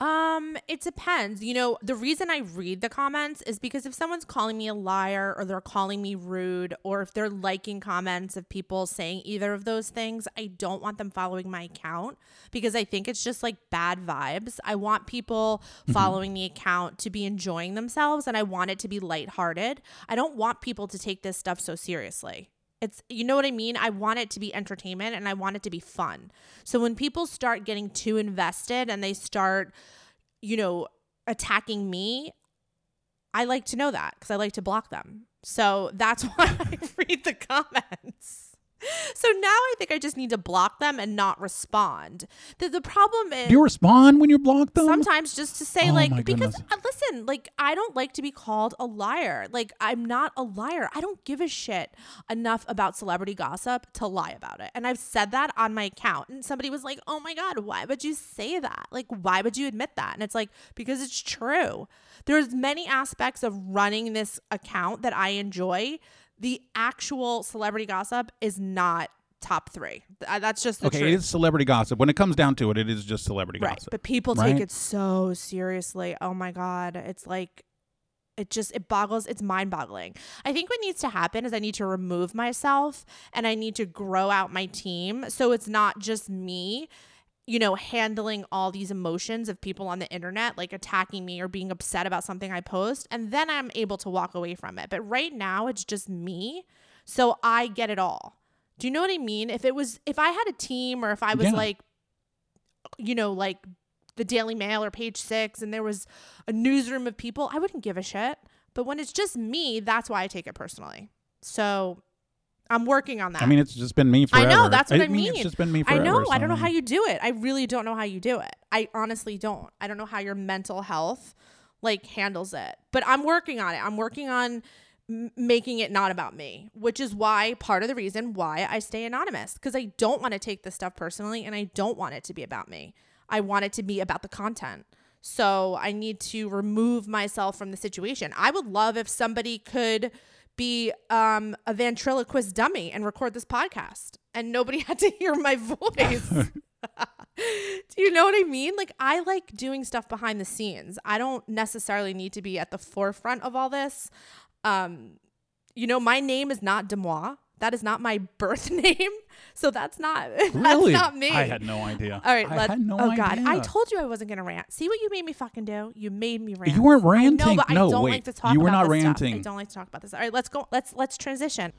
Speaker 8: Um, it depends. You know, the reason I read the comments is because if someone's calling me a liar or they're calling me rude or if they're liking comments of people saying either of those things, I don't want them following my account because I think it's just like bad vibes. I want people following the account to be enjoying themselves and I want it to be lighthearted. I don't want people to take this stuff so seriously. It's you know what I mean? I want it to be entertainment and I want it to be fun. So when people start getting too invested and they start you know attacking me, I like to know that cuz I like to block them. So that's <laughs> why I read the comments. So now I think I just need to block them and not respond. The, the problem is
Speaker 4: Do you respond when you block them?
Speaker 8: sometimes just to say
Speaker 4: Oh
Speaker 8: like because uh, listen like i don't like to be called a liar. Like i'm not a liar. I don't give a shit enough about celebrity gossip to lie about it. And i've said that on my account. And somebody was like oh my god why would you say that? Like why would you admit that? And it's like because it's true. There's many aspects of running this account that i enjoy the actual celebrity gossip is not top three uh, that's just the
Speaker 4: okay,
Speaker 8: truth
Speaker 4: it is celebrity gossip. When it comes down to it, it is just celebrity
Speaker 8: right
Speaker 4: gossip.
Speaker 8: but people
Speaker 4: right?
Speaker 8: take it so seriously oh my god it's like it just it boggles it's mind boggling i think what needs to happen is i need to remove myself and i need to grow out my team so it's not just me you know handling all these emotions of people on the internet like attacking me or being upset about something i post and then i'm able to walk away from it but right now it's just me so i get it all do you know what i mean if it was if i had a team or if i was
Speaker 4: Yeah.
Speaker 8: like you know, like the Daily Mail or Page Six, and there was a newsroom of people, I wouldn't give a shit. But when it's just me, that's why I take it personally. So I'm working on that.
Speaker 4: I mean, it's just been me
Speaker 8: for.
Speaker 4: I
Speaker 8: know that's what I, mean.
Speaker 4: It's just been me
Speaker 8: I
Speaker 4: forever.
Speaker 8: know. I don't know how you do it. I really don't know how you do it. I honestly don't. I don't know how your mental health like handles it. But I'm working on it. I'm working on m- making it not about me, which is why part of the reason why I stay anonymous because I don't want to take this stuff personally and I don't want it to be about me. I want it to be about the content. So I need to remove myself from the situation. I would love if somebody could be um, a ventriloquist dummy and record this podcast and nobody <laughs> had to hear my voice. <laughs> <laughs> Do you know what I mean? Like, I like doing stuff behind the scenes. I don't necessarily need to be at the forefront of all this. Um, you know, my name is not Deuxmoi. That is not my birth <laughs> name. So that's not <laughs>
Speaker 4: Really?
Speaker 8: that's not me.
Speaker 4: I had no idea.
Speaker 8: All right,
Speaker 4: I
Speaker 8: let's.
Speaker 4: had no
Speaker 8: oh God, I told you I wasn't gonna rant. See what you made me fucking do? You made me rant.
Speaker 4: You weren't ranting.
Speaker 8: I know,
Speaker 4: ranting.
Speaker 8: but I
Speaker 4: No,
Speaker 8: don't
Speaker 4: wait.
Speaker 8: like to talk
Speaker 4: You were
Speaker 8: about
Speaker 4: not
Speaker 8: this stuff. I don't like to talk about this. All right, let's go. Let's let's transition.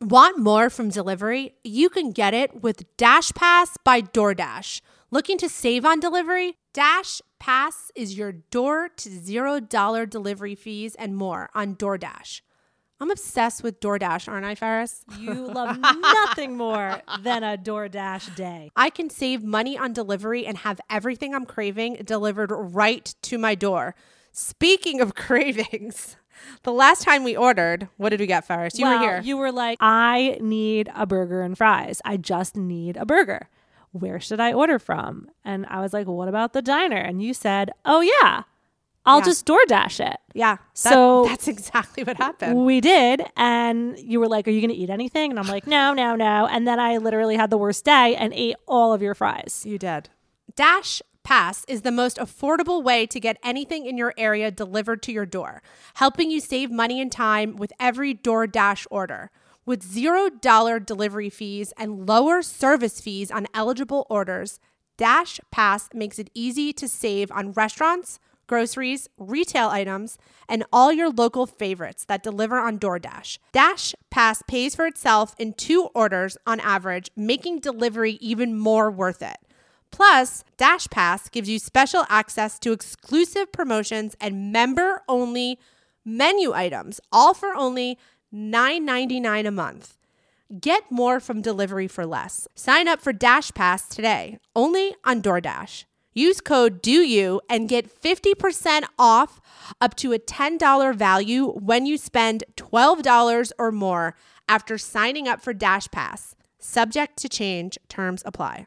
Speaker 8: Want more from delivery? You can get it with Dash Pass by DoorDash. Looking to save on delivery? Dash Pass is your door to zero dollar delivery fees and more on DoorDash. I'm obsessed with DoorDash, aren't I, Ferris?
Speaker 3: You love nothing more than a DoorDash day.
Speaker 8: I can save money on delivery and have everything I'm craving delivered right to my door. Speaking of <laughs> cravings, the last time we ordered, what did we get, Ferris? You
Speaker 3: Well,
Speaker 8: were here.
Speaker 3: You were like, I need a burger and fries. I just need a burger. Where should I order from? And I was like, what about the diner? And you said, oh, yeah, I'll
Speaker 8: Yeah.
Speaker 3: just DoorDash it.
Speaker 8: yeah. that-
Speaker 3: So-
Speaker 8: that's exactly what happened.
Speaker 3: We did. And you were like, Are you going to eat anything? And I'm like, No, no, no. And then I literally had the worst day and ate all of your fries.
Speaker 8: You did. Dash Pass is the most affordable way to get anything in your area delivered to your door, helping you save money and time with every DoorDash order. With $0 delivery fees and lower service fees on eligible orders, Dash Pass makes it easy to save on restaurants, groceries, retail items, and all your local favorites that deliver on DoorDash. Dash Pass pays for itself in two orders on average, making delivery even more worth it. Plus, Dash Pass gives you special access to exclusive promotions and member only menu items, all for only $9.99 a month. Get more from delivery for less. Sign up for Dash Pass today, only on DoorDash. Use code DEUXU and get 50% off up to a $10 value when you spend $12 or more after signing up for Dash Pass. Subject to change, terms apply.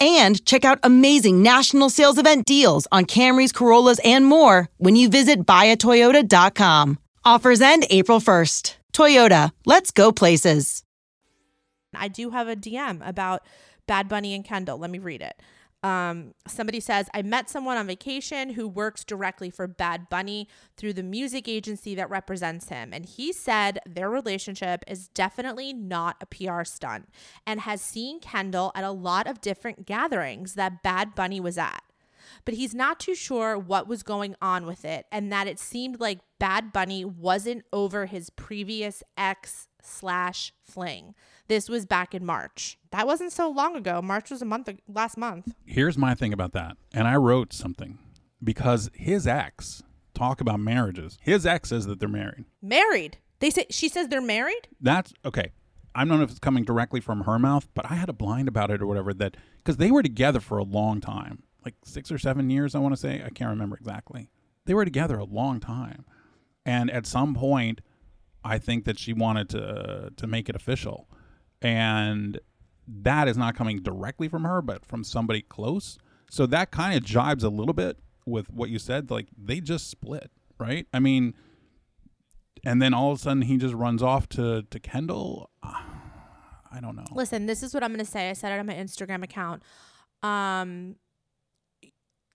Speaker 9: and check out amazing national sales event deals on Camrys, Corollas, and more when you visit buyatoyota.com. Offers end April 1st. Toyota, let's go places.
Speaker 8: I do have a DM about Bad Bunny and Kendall. Let me read it. Um, somebody says, I met someone on vacation who works directly for Bad Bunny through the music agency that represents him. And he said their relationship is definitely not a PR stunt and has seen Kendall at a lot of different gatherings that Bad Bunny was at. But he's not too sure what was going on with it and that it seemed like Bad Bunny wasn't over his previous ex slash fling. This was back in March. That wasn't so long ago. March was a month last month.
Speaker 4: Here's my thing about that. And I wrote something because his ex talk about marriages. His ex says that they're married.
Speaker 8: Married. They say she says they're married?
Speaker 4: That's okay. I don't know if it's coming directly from her mouth, but I had a blind about it or whatever that because they were together for a long time, like six or seven years, I want to say. I can't remember exactly. They were together a long time, and at some point, I think that she wanted to to make it official, and that is not coming directly from her, but from somebody close. So that kind of jibes a little bit with what you said. Like they just split, right? I mean, and then all of a sudden he just runs off to to Kendall. <sighs> I don't know.
Speaker 8: Listen, this is what I'm going to say. I said it on my Instagram account. Um,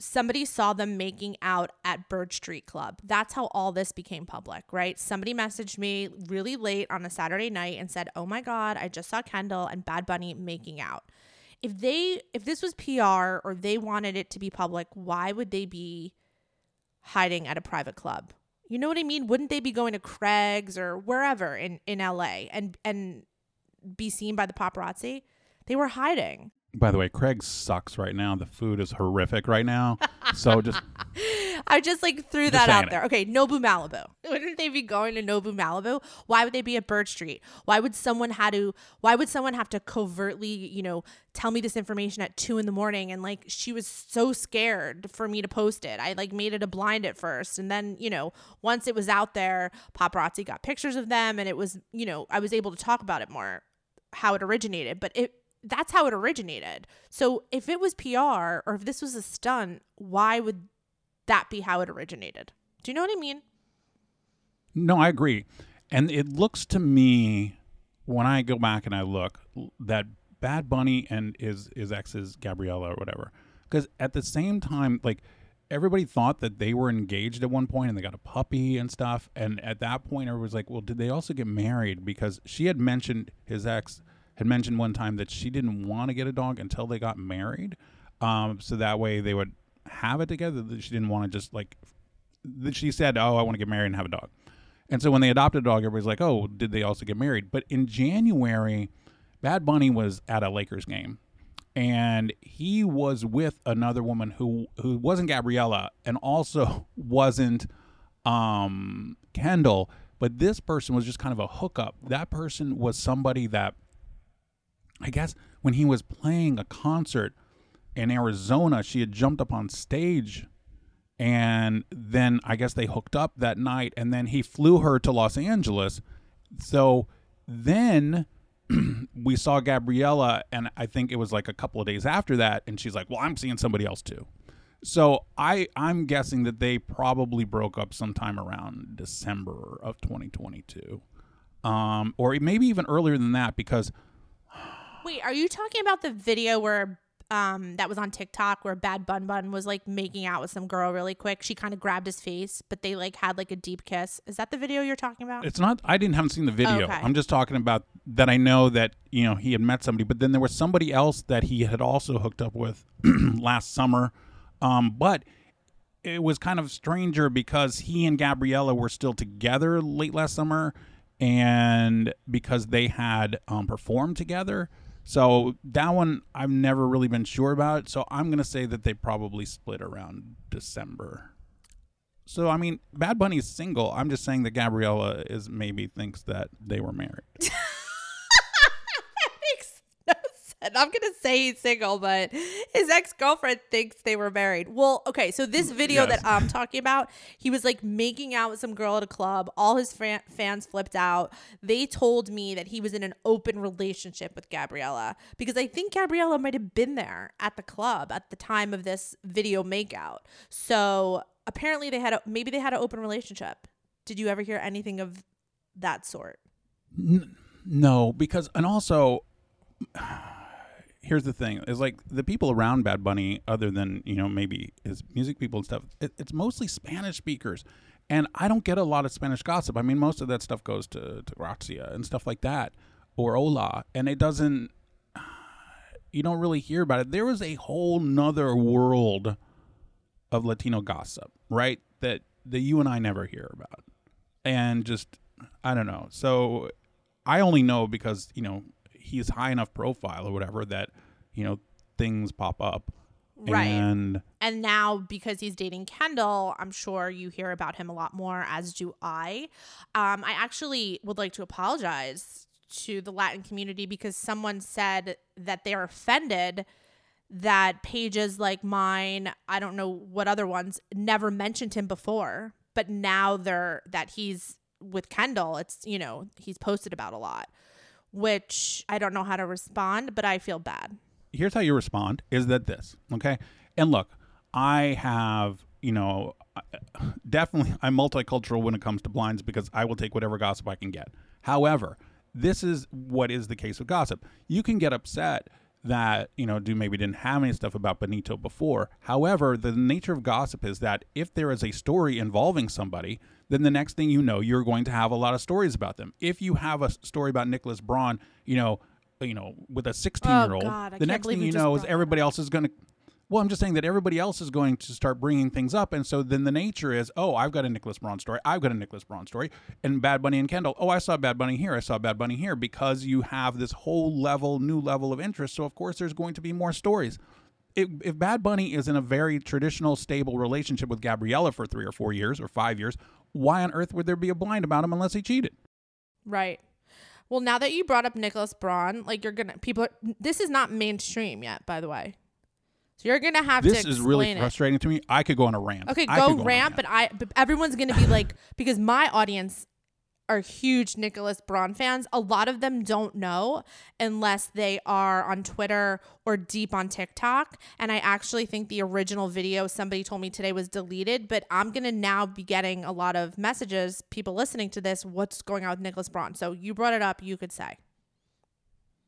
Speaker 8: somebody saw them making out at Bird Street Club. That's how all this became public, right? Somebody messaged me really late on a Saturday night and said, "Oh my god, I just saw Kendall and Bad Bunny making out." If they if this was PR or they wanted it to be public, why would they be hiding at a private club? You know what I mean? Wouldn't they be going to Craig's or wherever in in LA and and be seen by the paparazzi? They were hiding.
Speaker 4: By the way, Craig sucks right now. The food is horrific right now. So just <laughs>
Speaker 8: I just like threw that out there. Okay, Nobu Malibu. <laughs> Wouldn't they be going to Nobu Malibu? Why would they be at Bird Street? Why would someone had to why would someone have to covertly, you know, tell me this information at two in the morning and like she was so scared for me to post it. I like made it a blind at first. And then, you know, once it was out there, paparazzi got pictures of them and it was, you know, I was able to talk about it more, how it originated. But it that's how it originated. So if it was PR or if this was a stunt, why would that be how it originated? Do you know what I mean?
Speaker 4: No, I agree. And it looks to me when I go back and I look that Bad Bunny and his his ex's Gabriela or whatever. Because at the same time, like everybody thought that they were engaged at one point and they got a puppy and stuff. And at that point, everybody was like, "Well, did they also get married?" Because she had mentioned his ex had mentioned one time that she didn't want to get a dog until they got married. Um, so that way they would have it together. She didn't want to just like. She said, "Oh, I want to get married and have a dog." And so when they adopted a dog, everybody's like, "Oh, did they also get married?" But in January, Bad Bunny was at a Lakers game, and he was with another woman who who wasn't Gabriela and also <laughs> wasn't um, Kendall. But this person was just kind of a hookup. That person was somebody that I guess when he was playing a concert in Arizona, she had jumped up on stage and then I guess they hooked up that night and then he flew her to Los Angeles. So then <clears throat> we saw Gabriela and I think it was like a couple of days after that and she's like, "Well, I'm seeing somebody else too." So I I'm guessing that they probably broke up sometime around December of 2022. Um, or maybe even earlier than that because
Speaker 8: Wait, are you talking about the video where um that was on TikTok where Bad Bun Bun was like making out with some girl really quick? She kind of grabbed his face, but they like had like a deep kiss. Is that the video you're talking about?
Speaker 4: It's not. I didn't haven't seen the video.
Speaker 8: Okay.
Speaker 4: I'm just talking about that. I know that you know he had met somebody, but then there was somebody else that he had also hooked up with <clears throat> last summer. Um, but it was kind of stranger because he and Gabriela were still together late last summer, and because they had um, performed together. So that one I've never really been sure about. So I'm gonna say that they probably split around December. So I mean, Bad Bunny is single. I'm just saying that Gabriela is maybe thinks that they were married. <laughs>
Speaker 8: sense. I'm gonna say he's single, but his ex girlfriend thinks they were married. Well, okay, so this mm, video
Speaker 4: Yes.
Speaker 8: that I'm talking about, he was like making out with some girl at a club. All his fan- fans flipped out. They told me that he was in an open relationship with Gabriela because I think Gabriela might have been there at the club at the time of this video makeout. So apparently they had a maybe they had an open relationship. Did you ever hear anything of that sort?
Speaker 4: No, because and also here's the thing: is like the people around Bad Bunny, other than you know maybe his music people and stuff, it, it's mostly Spanish speakers, and I don't get a lot of Spanish gossip. I mean, most of that stuff goes to to Grazia and stuff like that, or Hola, and it doesn't. You don't really hear about it. There was a whole nother world of Latino gossip, right? That that you and I never hear about, and just I don't know. So I only know because you know he's high enough profile or whatever that you know things pop up,
Speaker 8: Right.
Speaker 4: And
Speaker 8: And now, because he's dating Kendall, I'm sure you hear about him a lot more, as do I. Um, I actually would like to apologize to the Latin community because someone said that they're offended that pages like mine, I don't know what other ones, never mentioned him before. But now they're that he's with Kendall, it's, you know, he's posted about a lot, which I don't know how to respond, but I feel bad.
Speaker 4: here's how you respond is that this okay? And look i have you know definitely i'm multicultural when it comes to blinds because i will take whatever gossip i can get. However this is what is the case with gossip. You can get upset that you know Deux maybe didn't have any stuff about benito before. However the nature of gossip is that if there is a story involving somebody then the next thing you know you're going to have a lot of stories about them. If you have a story about nicholas braun you know you know with a 16 year old
Speaker 8: Oh,
Speaker 4: the next thing
Speaker 8: you
Speaker 4: you know is everybody else is going to well i'm just saying that everybody else is going to start bringing things up and so then the nature is oh i've got a nicholas braun story i've got a nicholas braun story and bad bunny and kendall oh i saw bad bunny here i saw bad bunny here because you have this whole level new level of interest so of course there's going to be more stories. If, if Bad Bunny is in a very traditional, stable relationship with Gabriela for three or four years or five years, why on earth would there be a blind about him unless he cheated?
Speaker 8: Right. Well, now that you brought up Nicholas Braun, like you're gonna people. Are, this is not mainstream yet, by the way. So you're gonna have
Speaker 4: This
Speaker 8: to
Speaker 4: is really
Speaker 8: explain it.
Speaker 4: frustrating to me. I could go on a rant.
Speaker 8: Okay,
Speaker 4: I
Speaker 8: go
Speaker 4: a
Speaker 8: rant, but I but everyone's gonna be like because my audience are huge Nicholas Braun fans. A lot of them don't know unless they are on Twitter or deep on TikTok. And I actually think the original video somebody told me today was deleted, but I'm gonna now be getting a lot of messages, people listening to this, what's going on with Nicholas Braun. So you brought it up, you could say.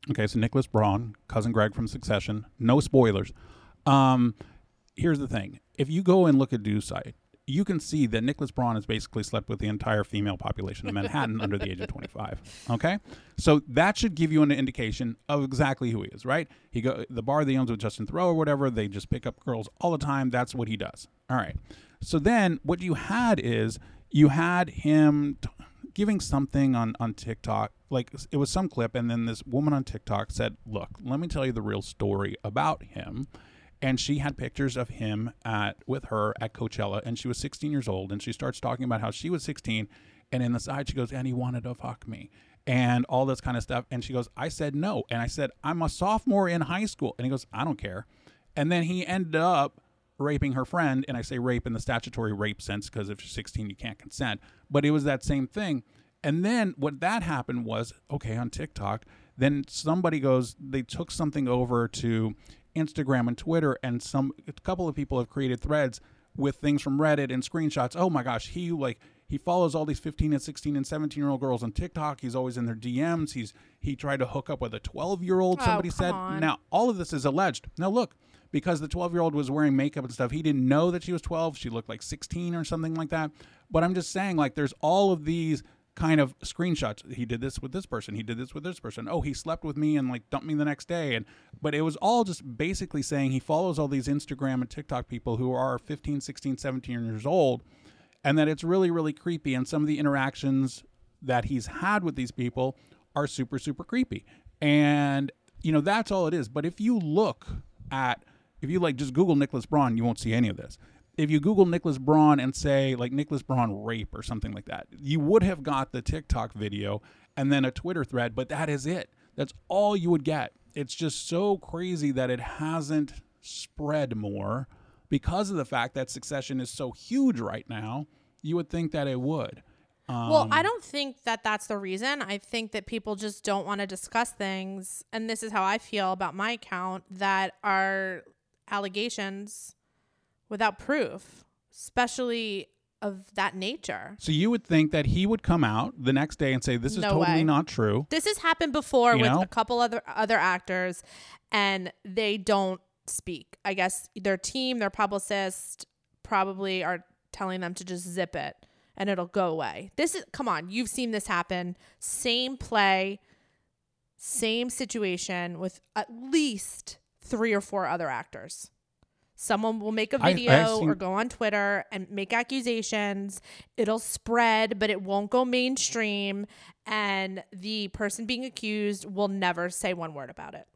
Speaker 4: Okay, so Nicholas Braun, cousin Greg from Succession. No spoilers. Um, here's the thing: if you go and look at Deux site, you can see that Nicholas Braun has basically slept with the entire female population of Manhattan under the age of 25. <laughs> Okay, so that should give you an indication of exactly who he is, right? He go the bar that he owns with Justin Theroux or whatever. They just pick up girls all the time. That's what he does. All right. So then what you had is you had him. T- giving something on on TikTok like it was some clip and then this woman on TikTok said, "Look, let me tell you the real story about him." And she had pictures of him at with her at Coachella and she was 16 years old and she starts talking about how she was 16 and in the side she goes, "And he wanted to fuck me." And all this kind of stuff and she goes, "I said no." And I said, "I'm a sophomore in high school." And he goes, "I don't care." And then he ended up raping her friend, and I say rape in the statutory rape sense because if you're 16, you can't consent. But it was that same thing. And then what that happened was okay on TikTok. Then somebody goes, they took something over to Instagram and Twitter, and some a couple of people have created threads with things from Reddit and screenshots. Oh my gosh, he like he follows all these 15 and 16 and 17 year old girls on TikTok. He's always in their DMs. He's he tried to hook up with a 12 year old.
Speaker 8: Oh,
Speaker 4: Somebody said.
Speaker 8: on.
Speaker 4: Now all of this is alleged. Now look, because the 12 year old was wearing makeup and stuff, he didn't know that she was 12. She looked like 16 or something like that. But I'm just saying, like, there's all of these kind of screenshots. He did this with this person. He did this with this person. Oh, he slept with me and like dumped me the next day. And but it was all just basically saying he follows all these Instagram and TikTok people who are 15, 16, 17 years old, and that it's really, really creepy. And some of the interactions that he's had with these people are super, super creepy. And you know, that's all it is. But if you look at, if you like just Google Nicholas Braun, you won't see any of this. If you Google Nicholas Braun and say like Nicholas Braun rape or something like that, you would have got the TikTok video and then a Twitter thread, but that is it. That's all you would get. It's just so crazy that it hasn't spread more because of the fact that Succession is so huge right now. You would think that it would. Um,
Speaker 8: well, I don't think that that's the reason. I think that people just don't want to discuss things. And this is how I feel about my account that are allegations without proof, especially of that nature.
Speaker 4: So you would think that he would come out the next day and say, "This is
Speaker 8: No
Speaker 4: totally
Speaker 8: way.
Speaker 4: not true."
Speaker 8: This has happened before
Speaker 4: You
Speaker 8: with
Speaker 4: know?
Speaker 8: a couple other other actors and they don't speak. I guess their team, their publicist probably are telling them to just zip it and it'll go away. This is come on, you've seen this happen. Same play, same situation with at least 3 or 4 other actors. Someone will make a video
Speaker 4: have
Speaker 8: or go on Twitter and make accusations. It'll spread, but it won't go mainstream. And the person being accused will never say one word about it.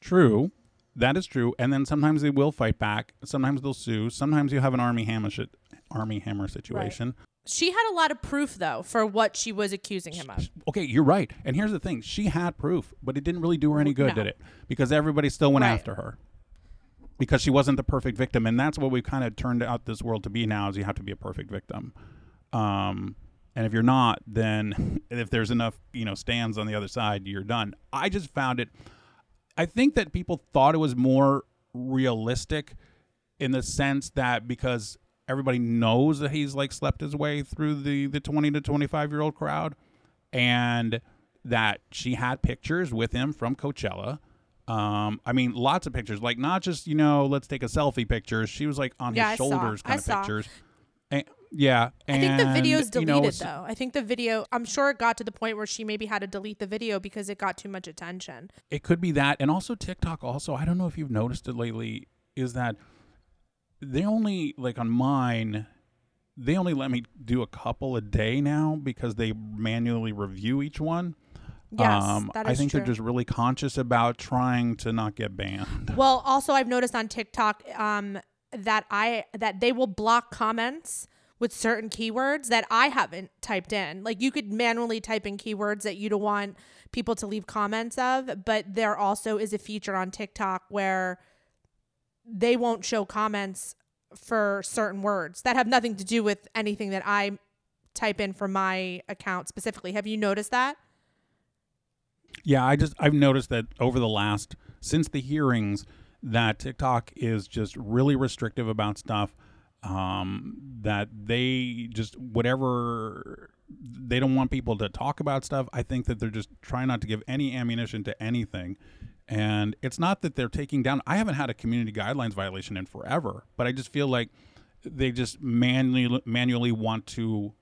Speaker 4: True, that is true. And then sometimes they will fight back. Sometimes they'll sue. Sometimes you have an Armie Hammer shit, Armie Hammer situation.
Speaker 8: She had a lot of proof, though, for what she was accusing him of.
Speaker 4: Okay, you're right. And here's the thing: she had proof, but it didn't really do her any good,
Speaker 8: No.
Speaker 4: did it? Because everybody still went
Speaker 8: Right.
Speaker 4: after her because she wasn't the perfect victim, and that's what we've kind of turned out this world to be now: is you have to be a perfect victim. Um, and if you're not, then <laughs> if there's enough, you know, stands on the other side, you're done. I just found it. I think that people thought it was more realistic in the sense that because everybody knows that he's like slept his way through the the 20 to 25 year old crowd and that she had pictures with him from Coachella. Um, I mean, lots of pictures, like not just you know, let's take a selfie picture. She was like on
Speaker 8: Yeah, I
Speaker 4: his
Speaker 8: saw.
Speaker 4: shoulders,
Speaker 8: I
Speaker 4: kind of
Speaker 8: saw.
Speaker 4: pictures. And, yeah,
Speaker 8: I think the
Speaker 4: and,
Speaker 8: video's
Speaker 4: you
Speaker 8: deleted,
Speaker 4: know,
Speaker 8: though. I think the video, I'm sure it got to the point where she maybe had to delete the video because it got too much attention.
Speaker 4: It could be that, and also TikTok. Also, I don't know if you've noticed it lately. Is that they only like on mine? They only let me do a couple a day now because they manually review each one.
Speaker 8: Yes, that
Speaker 4: I think
Speaker 8: true.
Speaker 4: they're just really conscious about trying to not get banned. <laughs>
Speaker 8: Well, also I've noticed on TikTok um, that I that they will block comments with certain keywords that I haven't typed in. Like you could manually type in keywords that you don't want people to leave comments of, but there also is a feature on TikTok where they won't show comments for certain words that have nothing to do with anything that I type in for my account specifically. Have you noticed that?
Speaker 4: Yeah, I just I've noticed that over the last since the hearings that TikTok is just really restrictive about stuff um that they just whatever they don't want people to talk about stuff. I think that they're just trying not to give any ammunition to anything. And it's not that they're taking down I haven't had a community guidelines violation in forever, but I just feel like they just manually manually want to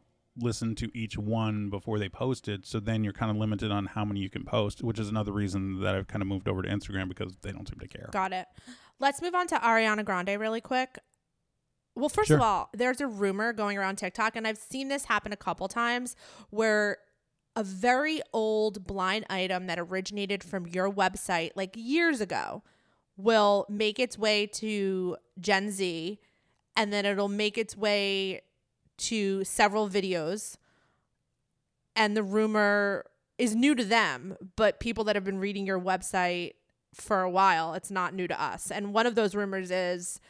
Speaker 4: listen to each one before they post it. So then you're kind of limited on how many you can post, which is another reason that I've kind of moved over to Instagram because they don't seem to care.
Speaker 8: Got it. Let's move on to Ariana Grande really quick. Well, first
Speaker 4: Sure.
Speaker 8: of all, there's a rumor going around TikTok, and I've seen this happen a couple times where a very old blind item that originated from your website like years ago will make its way to Gen Z and then it'll make its way to several videos. And the rumor is new to them, but people that have been reading your website for a while, it's not new to us. And one of those rumors is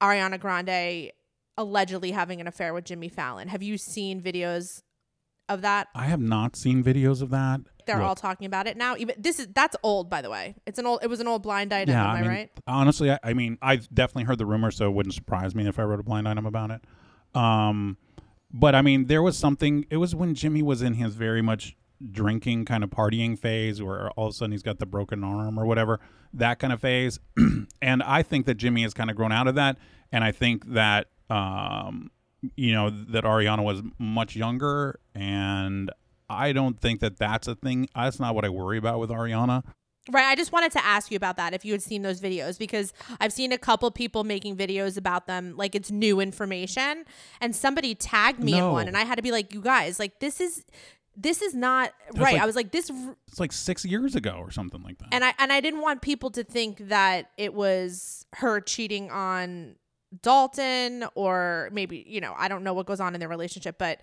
Speaker 8: Ariana Grande allegedly having an affair with Jimmy Fallon. Have you seen videos of that?
Speaker 4: I have not seen videos of that.
Speaker 8: They're
Speaker 4: Look,
Speaker 8: all talking about it now. Even this is that's old, by the way. It's an old. It was an old blind item.
Speaker 4: yeah,
Speaker 8: am
Speaker 4: I
Speaker 8: I, right?
Speaker 4: honestly, I, I mean, I've definitely heard the rumor, so it wouldn't surprise me if I wrote a blind item about it. Um, but I mean, there was something. It was when Jimmy was in his very much drinking kind of partying phase, where all of a sudden he's got the broken arm or whatever, that kind of phase. <clears throat> and I think that Jimmy has kind of grown out of that, and I think that um, you know that Ariana was much younger, and I don't think that that's a thing. That's not what I worry about with Ariana.
Speaker 8: Right. I just wanted to ask you about that if you had seen those videos because I've seen a couple people making videos about them like it's new information and somebody tagged me in one and I had to be like, you guys, like this is this is not
Speaker 4: That's
Speaker 8: right.
Speaker 4: like-
Speaker 8: I was like, this, r-
Speaker 4: It's like six years ago or something like that.
Speaker 8: and I and I didn't want people to think that it was her cheating on Dalton or maybe you know I don't know what goes on in their relationship, but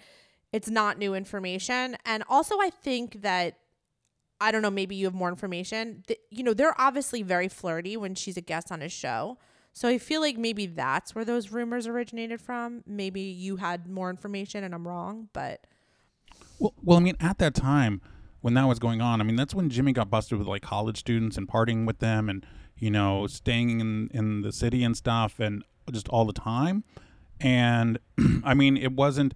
Speaker 8: it's not new information. And also, I think that I don't know. Maybe you have more information. You know, they're obviously very flirty when she's a guest on his show. So I feel like maybe that's where those rumors originated from. Maybe you had more information and I'm wrong, but
Speaker 4: Well, well, I mean, at that time when that was going on, I mean, that's when Jimmy got busted with like college students and partying with them, and you know, staying in in the city and stuff, and just all the time. And <clears throat> I mean, it wasn't.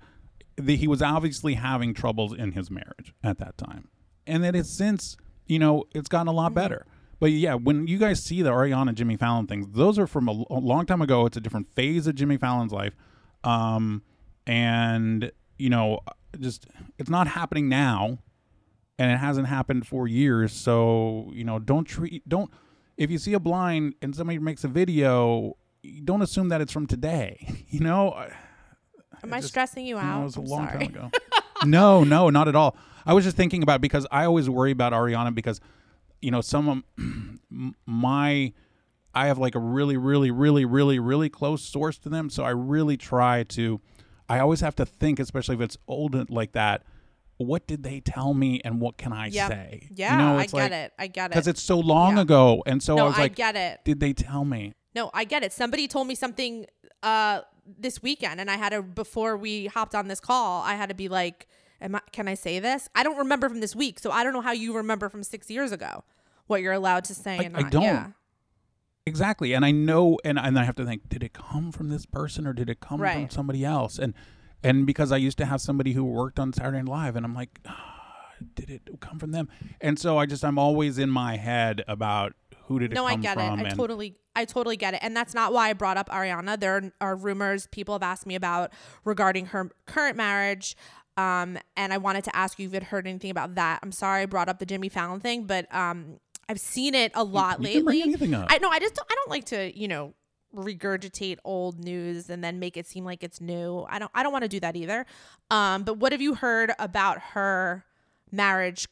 Speaker 4: The, he was obviously having troubles in his marriage at that time, and it has since, you know, it's gotten a lot better. But yeah, when you guys see the Ariana Jimmy Fallon things, those are from a, l- a long time ago. It's a different phase of Jimmy Fallon's life, um, and you know, just it's not happening now, and it hasn't happened for years. So you know, don't treat don't if you see a blind and somebody makes a video, don't assume that it's from today. <laughs> You know,
Speaker 8: am I
Speaker 4: just-
Speaker 8: stressing you out?
Speaker 4: know, it was a
Speaker 8: I'm
Speaker 4: long
Speaker 8: sorry.
Speaker 4: time ago. <laughs> no, no, not at all. I was just thinking about because I always worry about Ariana because you know some of <clears throat> my I have like a really, really, really, really, really close source to them. So I really try to. I always have to think, especially if it's old like that. What did they tell me, and what can I
Speaker 8: Yeah.
Speaker 4: say?
Speaker 8: Yeah,
Speaker 4: you know,
Speaker 8: I get
Speaker 4: like,
Speaker 8: it. I get it.
Speaker 4: because it's so long
Speaker 8: Yeah.
Speaker 4: ago, and so
Speaker 8: no,
Speaker 4: I was like,
Speaker 8: get it.
Speaker 4: did they tell me?
Speaker 8: No, I get it. Somebody told me something uh this weekend and I had to before we hopped on this call, I had to be like, Am I can I say this? I don't remember from this week, so I don't know how you remember from six years ago what you're allowed to say
Speaker 4: I-
Speaker 8: and
Speaker 4: I don't.
Speaker 8: Yeah.
Speaker 4: Exactly. And I know and and I have to think, did it come from this person or did it come from somebody else? And and because I used to have somebody who worked on Saturday Night Live and I'm like, ah, did it come from them? And so I just I'm always in my head about who did it
Speaker 8: No, I
Speaker 4: come
Speaker 8: get it. I totally I totally get it. And that's not why I brought up Ariana. There are rumors people have asked me about regarding her current marriage. Um, and I wanted to ask you if you'd heard anything about that. I'm sorry I brought up the Jimmy Fallon thing, but um I've seen it a lot
Speaker 4: you
Speaker 8: lately.
Speaker 4: can bring anything up.
Speaker 8: I know I just don't, I don't like to, you know, regurgitate old news and then make it seem like it's new. I don't I don't want to do that either. Um, but what have you heard about her marriage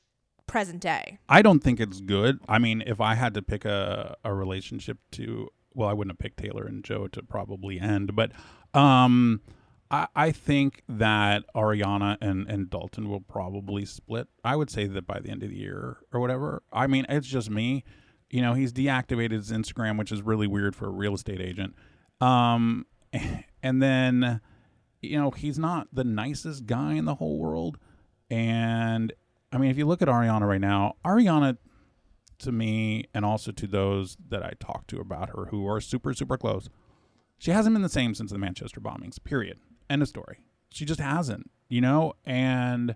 Speaker 8: present day?
Speaker 4: I don't think it's good. I mean, if I had to pick a, a relationship to, well, I wouldn't have picked Taylor and Joe to probably end, but um, I, I think that Ariana and, and Dalton will probably split. I would say that by the end of the year or whatever. I mean, it's just me. You know, he's deactivated his Instagram, which is really weird for a real estate agent. Um, <laughs> and then, you know, he's not the nicest guy in the whole world. And I mean, if you look at Ariana right now, Ariana, to me, and also to those that I talk to about her who are super, super close, she hasn't been the same since the Manchester bombings, period. End of story. She just hasn't, you know? And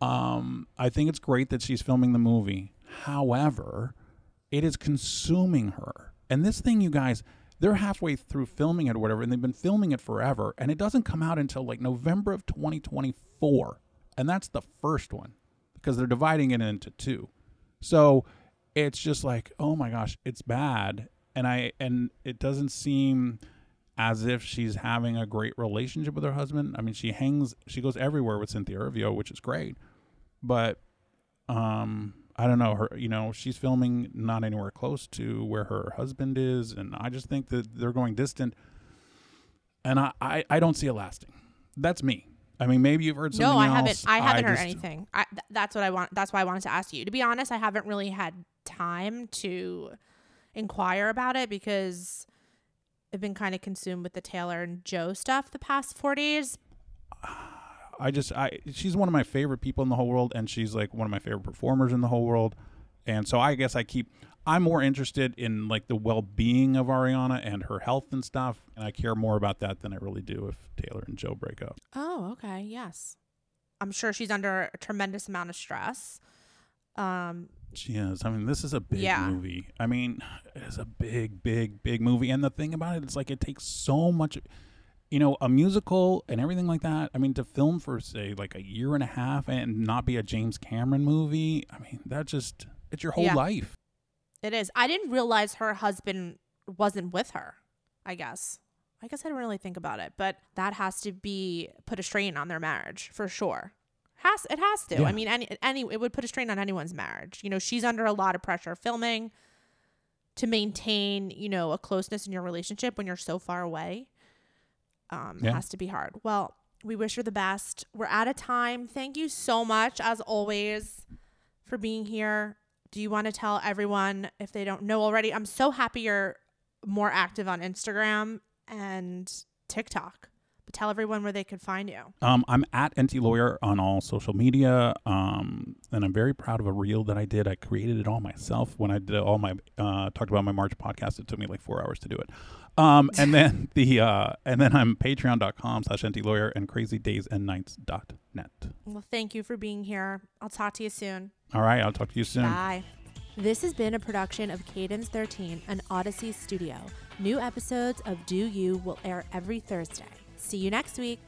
Speaker 4: um, I think it's great that she's filming the movie. However, it is consuming her. And this thing, you guys, they're halfway through filming it or whatever, and they've been filming it forever, and it doesn't come out until like November of 2024. And that's the first one because they're dividing it into two. So it's just like, oh my gosh, it's bad. And I and it doesn't seem as if she's having a great relationship with her husband. I mean, she hangs she goes everywhere with Cynthia Erivo, which is great. But um I don't know her you know, she's filming not anywhere close to where her husband is and I just think that they're going distant and I, I, I don't see it lasting. That's me. I mean, maybe you've heard something
Speaker 8: No, I
Speaker 4: else.
Speaker 8: haven't. I haven't heard
Speaker 4: just-
Speaker 8: anything. I, th- that's what I want. That's why I wanted to ask you. To be honest, I haven't really had time to inquire about it because I've been kind of consumed with the Taylor and Joe stuff the past four days.
Speaker 4: I just I she's one of my favorite people in the whole world and she's like one of my favorite performers in the whole world. And so I guess I keep I'm more interested in like the well-being of Ariana and her health and stuff and I care more about that than I really do if Taylor and Joe break up.
Speaker 8: Oh, okay. Yes. I'm sure she's under a tremendous amount of stress. Um,
Speaker 4: She is. I mean, this is a big
Speaker 8: Yeah.
Speaker 4: movie. I mean, it is a big, big, big movie. And the thing about it, it's like it takes so much, you know, a musical and everything like that. I mean, to film for say like a year and a half and not be a James Cameron movie. I mean, that just it's your whole
Speaker 8: Yeah.
Speaker 4: life.
Speaker 8: it is. I didn't realize her husband wasn't with her. I guess. I guess I didn't really think about it, but that has to be put a strain on their marriage for sure. Has it has to.
Speaker 4: Yeah.
Speaker 8: I mean, any any it would put a strain on anyone's marriage. You know, she's under a lot of pressure filming to maintain, you know, a closeness in your relationship when you're so far away. Um,
Speaker 4: Yeah.
Speaker 8: has to be hard. Well, we wish her the best. We're out of time. Thank you so much, as always, for being here. Do you want to tell everyone if they don't know already? I'm so happy you're more active on Instagram and TikTok. But tell everyone where they could find you.
Speaker 4: Um, I'm at Enty Lawyer on all social media, um, and I'm very proud of a reel that I did. I created it all myself when I did all my uh, talked about my March podcast. It took me like four hours to do it. Um, and then <laughs> the uh, and then I'm Patreon.com slash Enty Lawyer and CrazyDaysAndNights.net.
Speaker 8: Well, thank you for being here. I'll talk to you soon.
Speaker 4: All right, I'll talk to you soon.
Speaker 8: Bye. This has been a production of Cadence 13, an Audacy studio. New episodes of Deux U will air every Thursday. See you next week.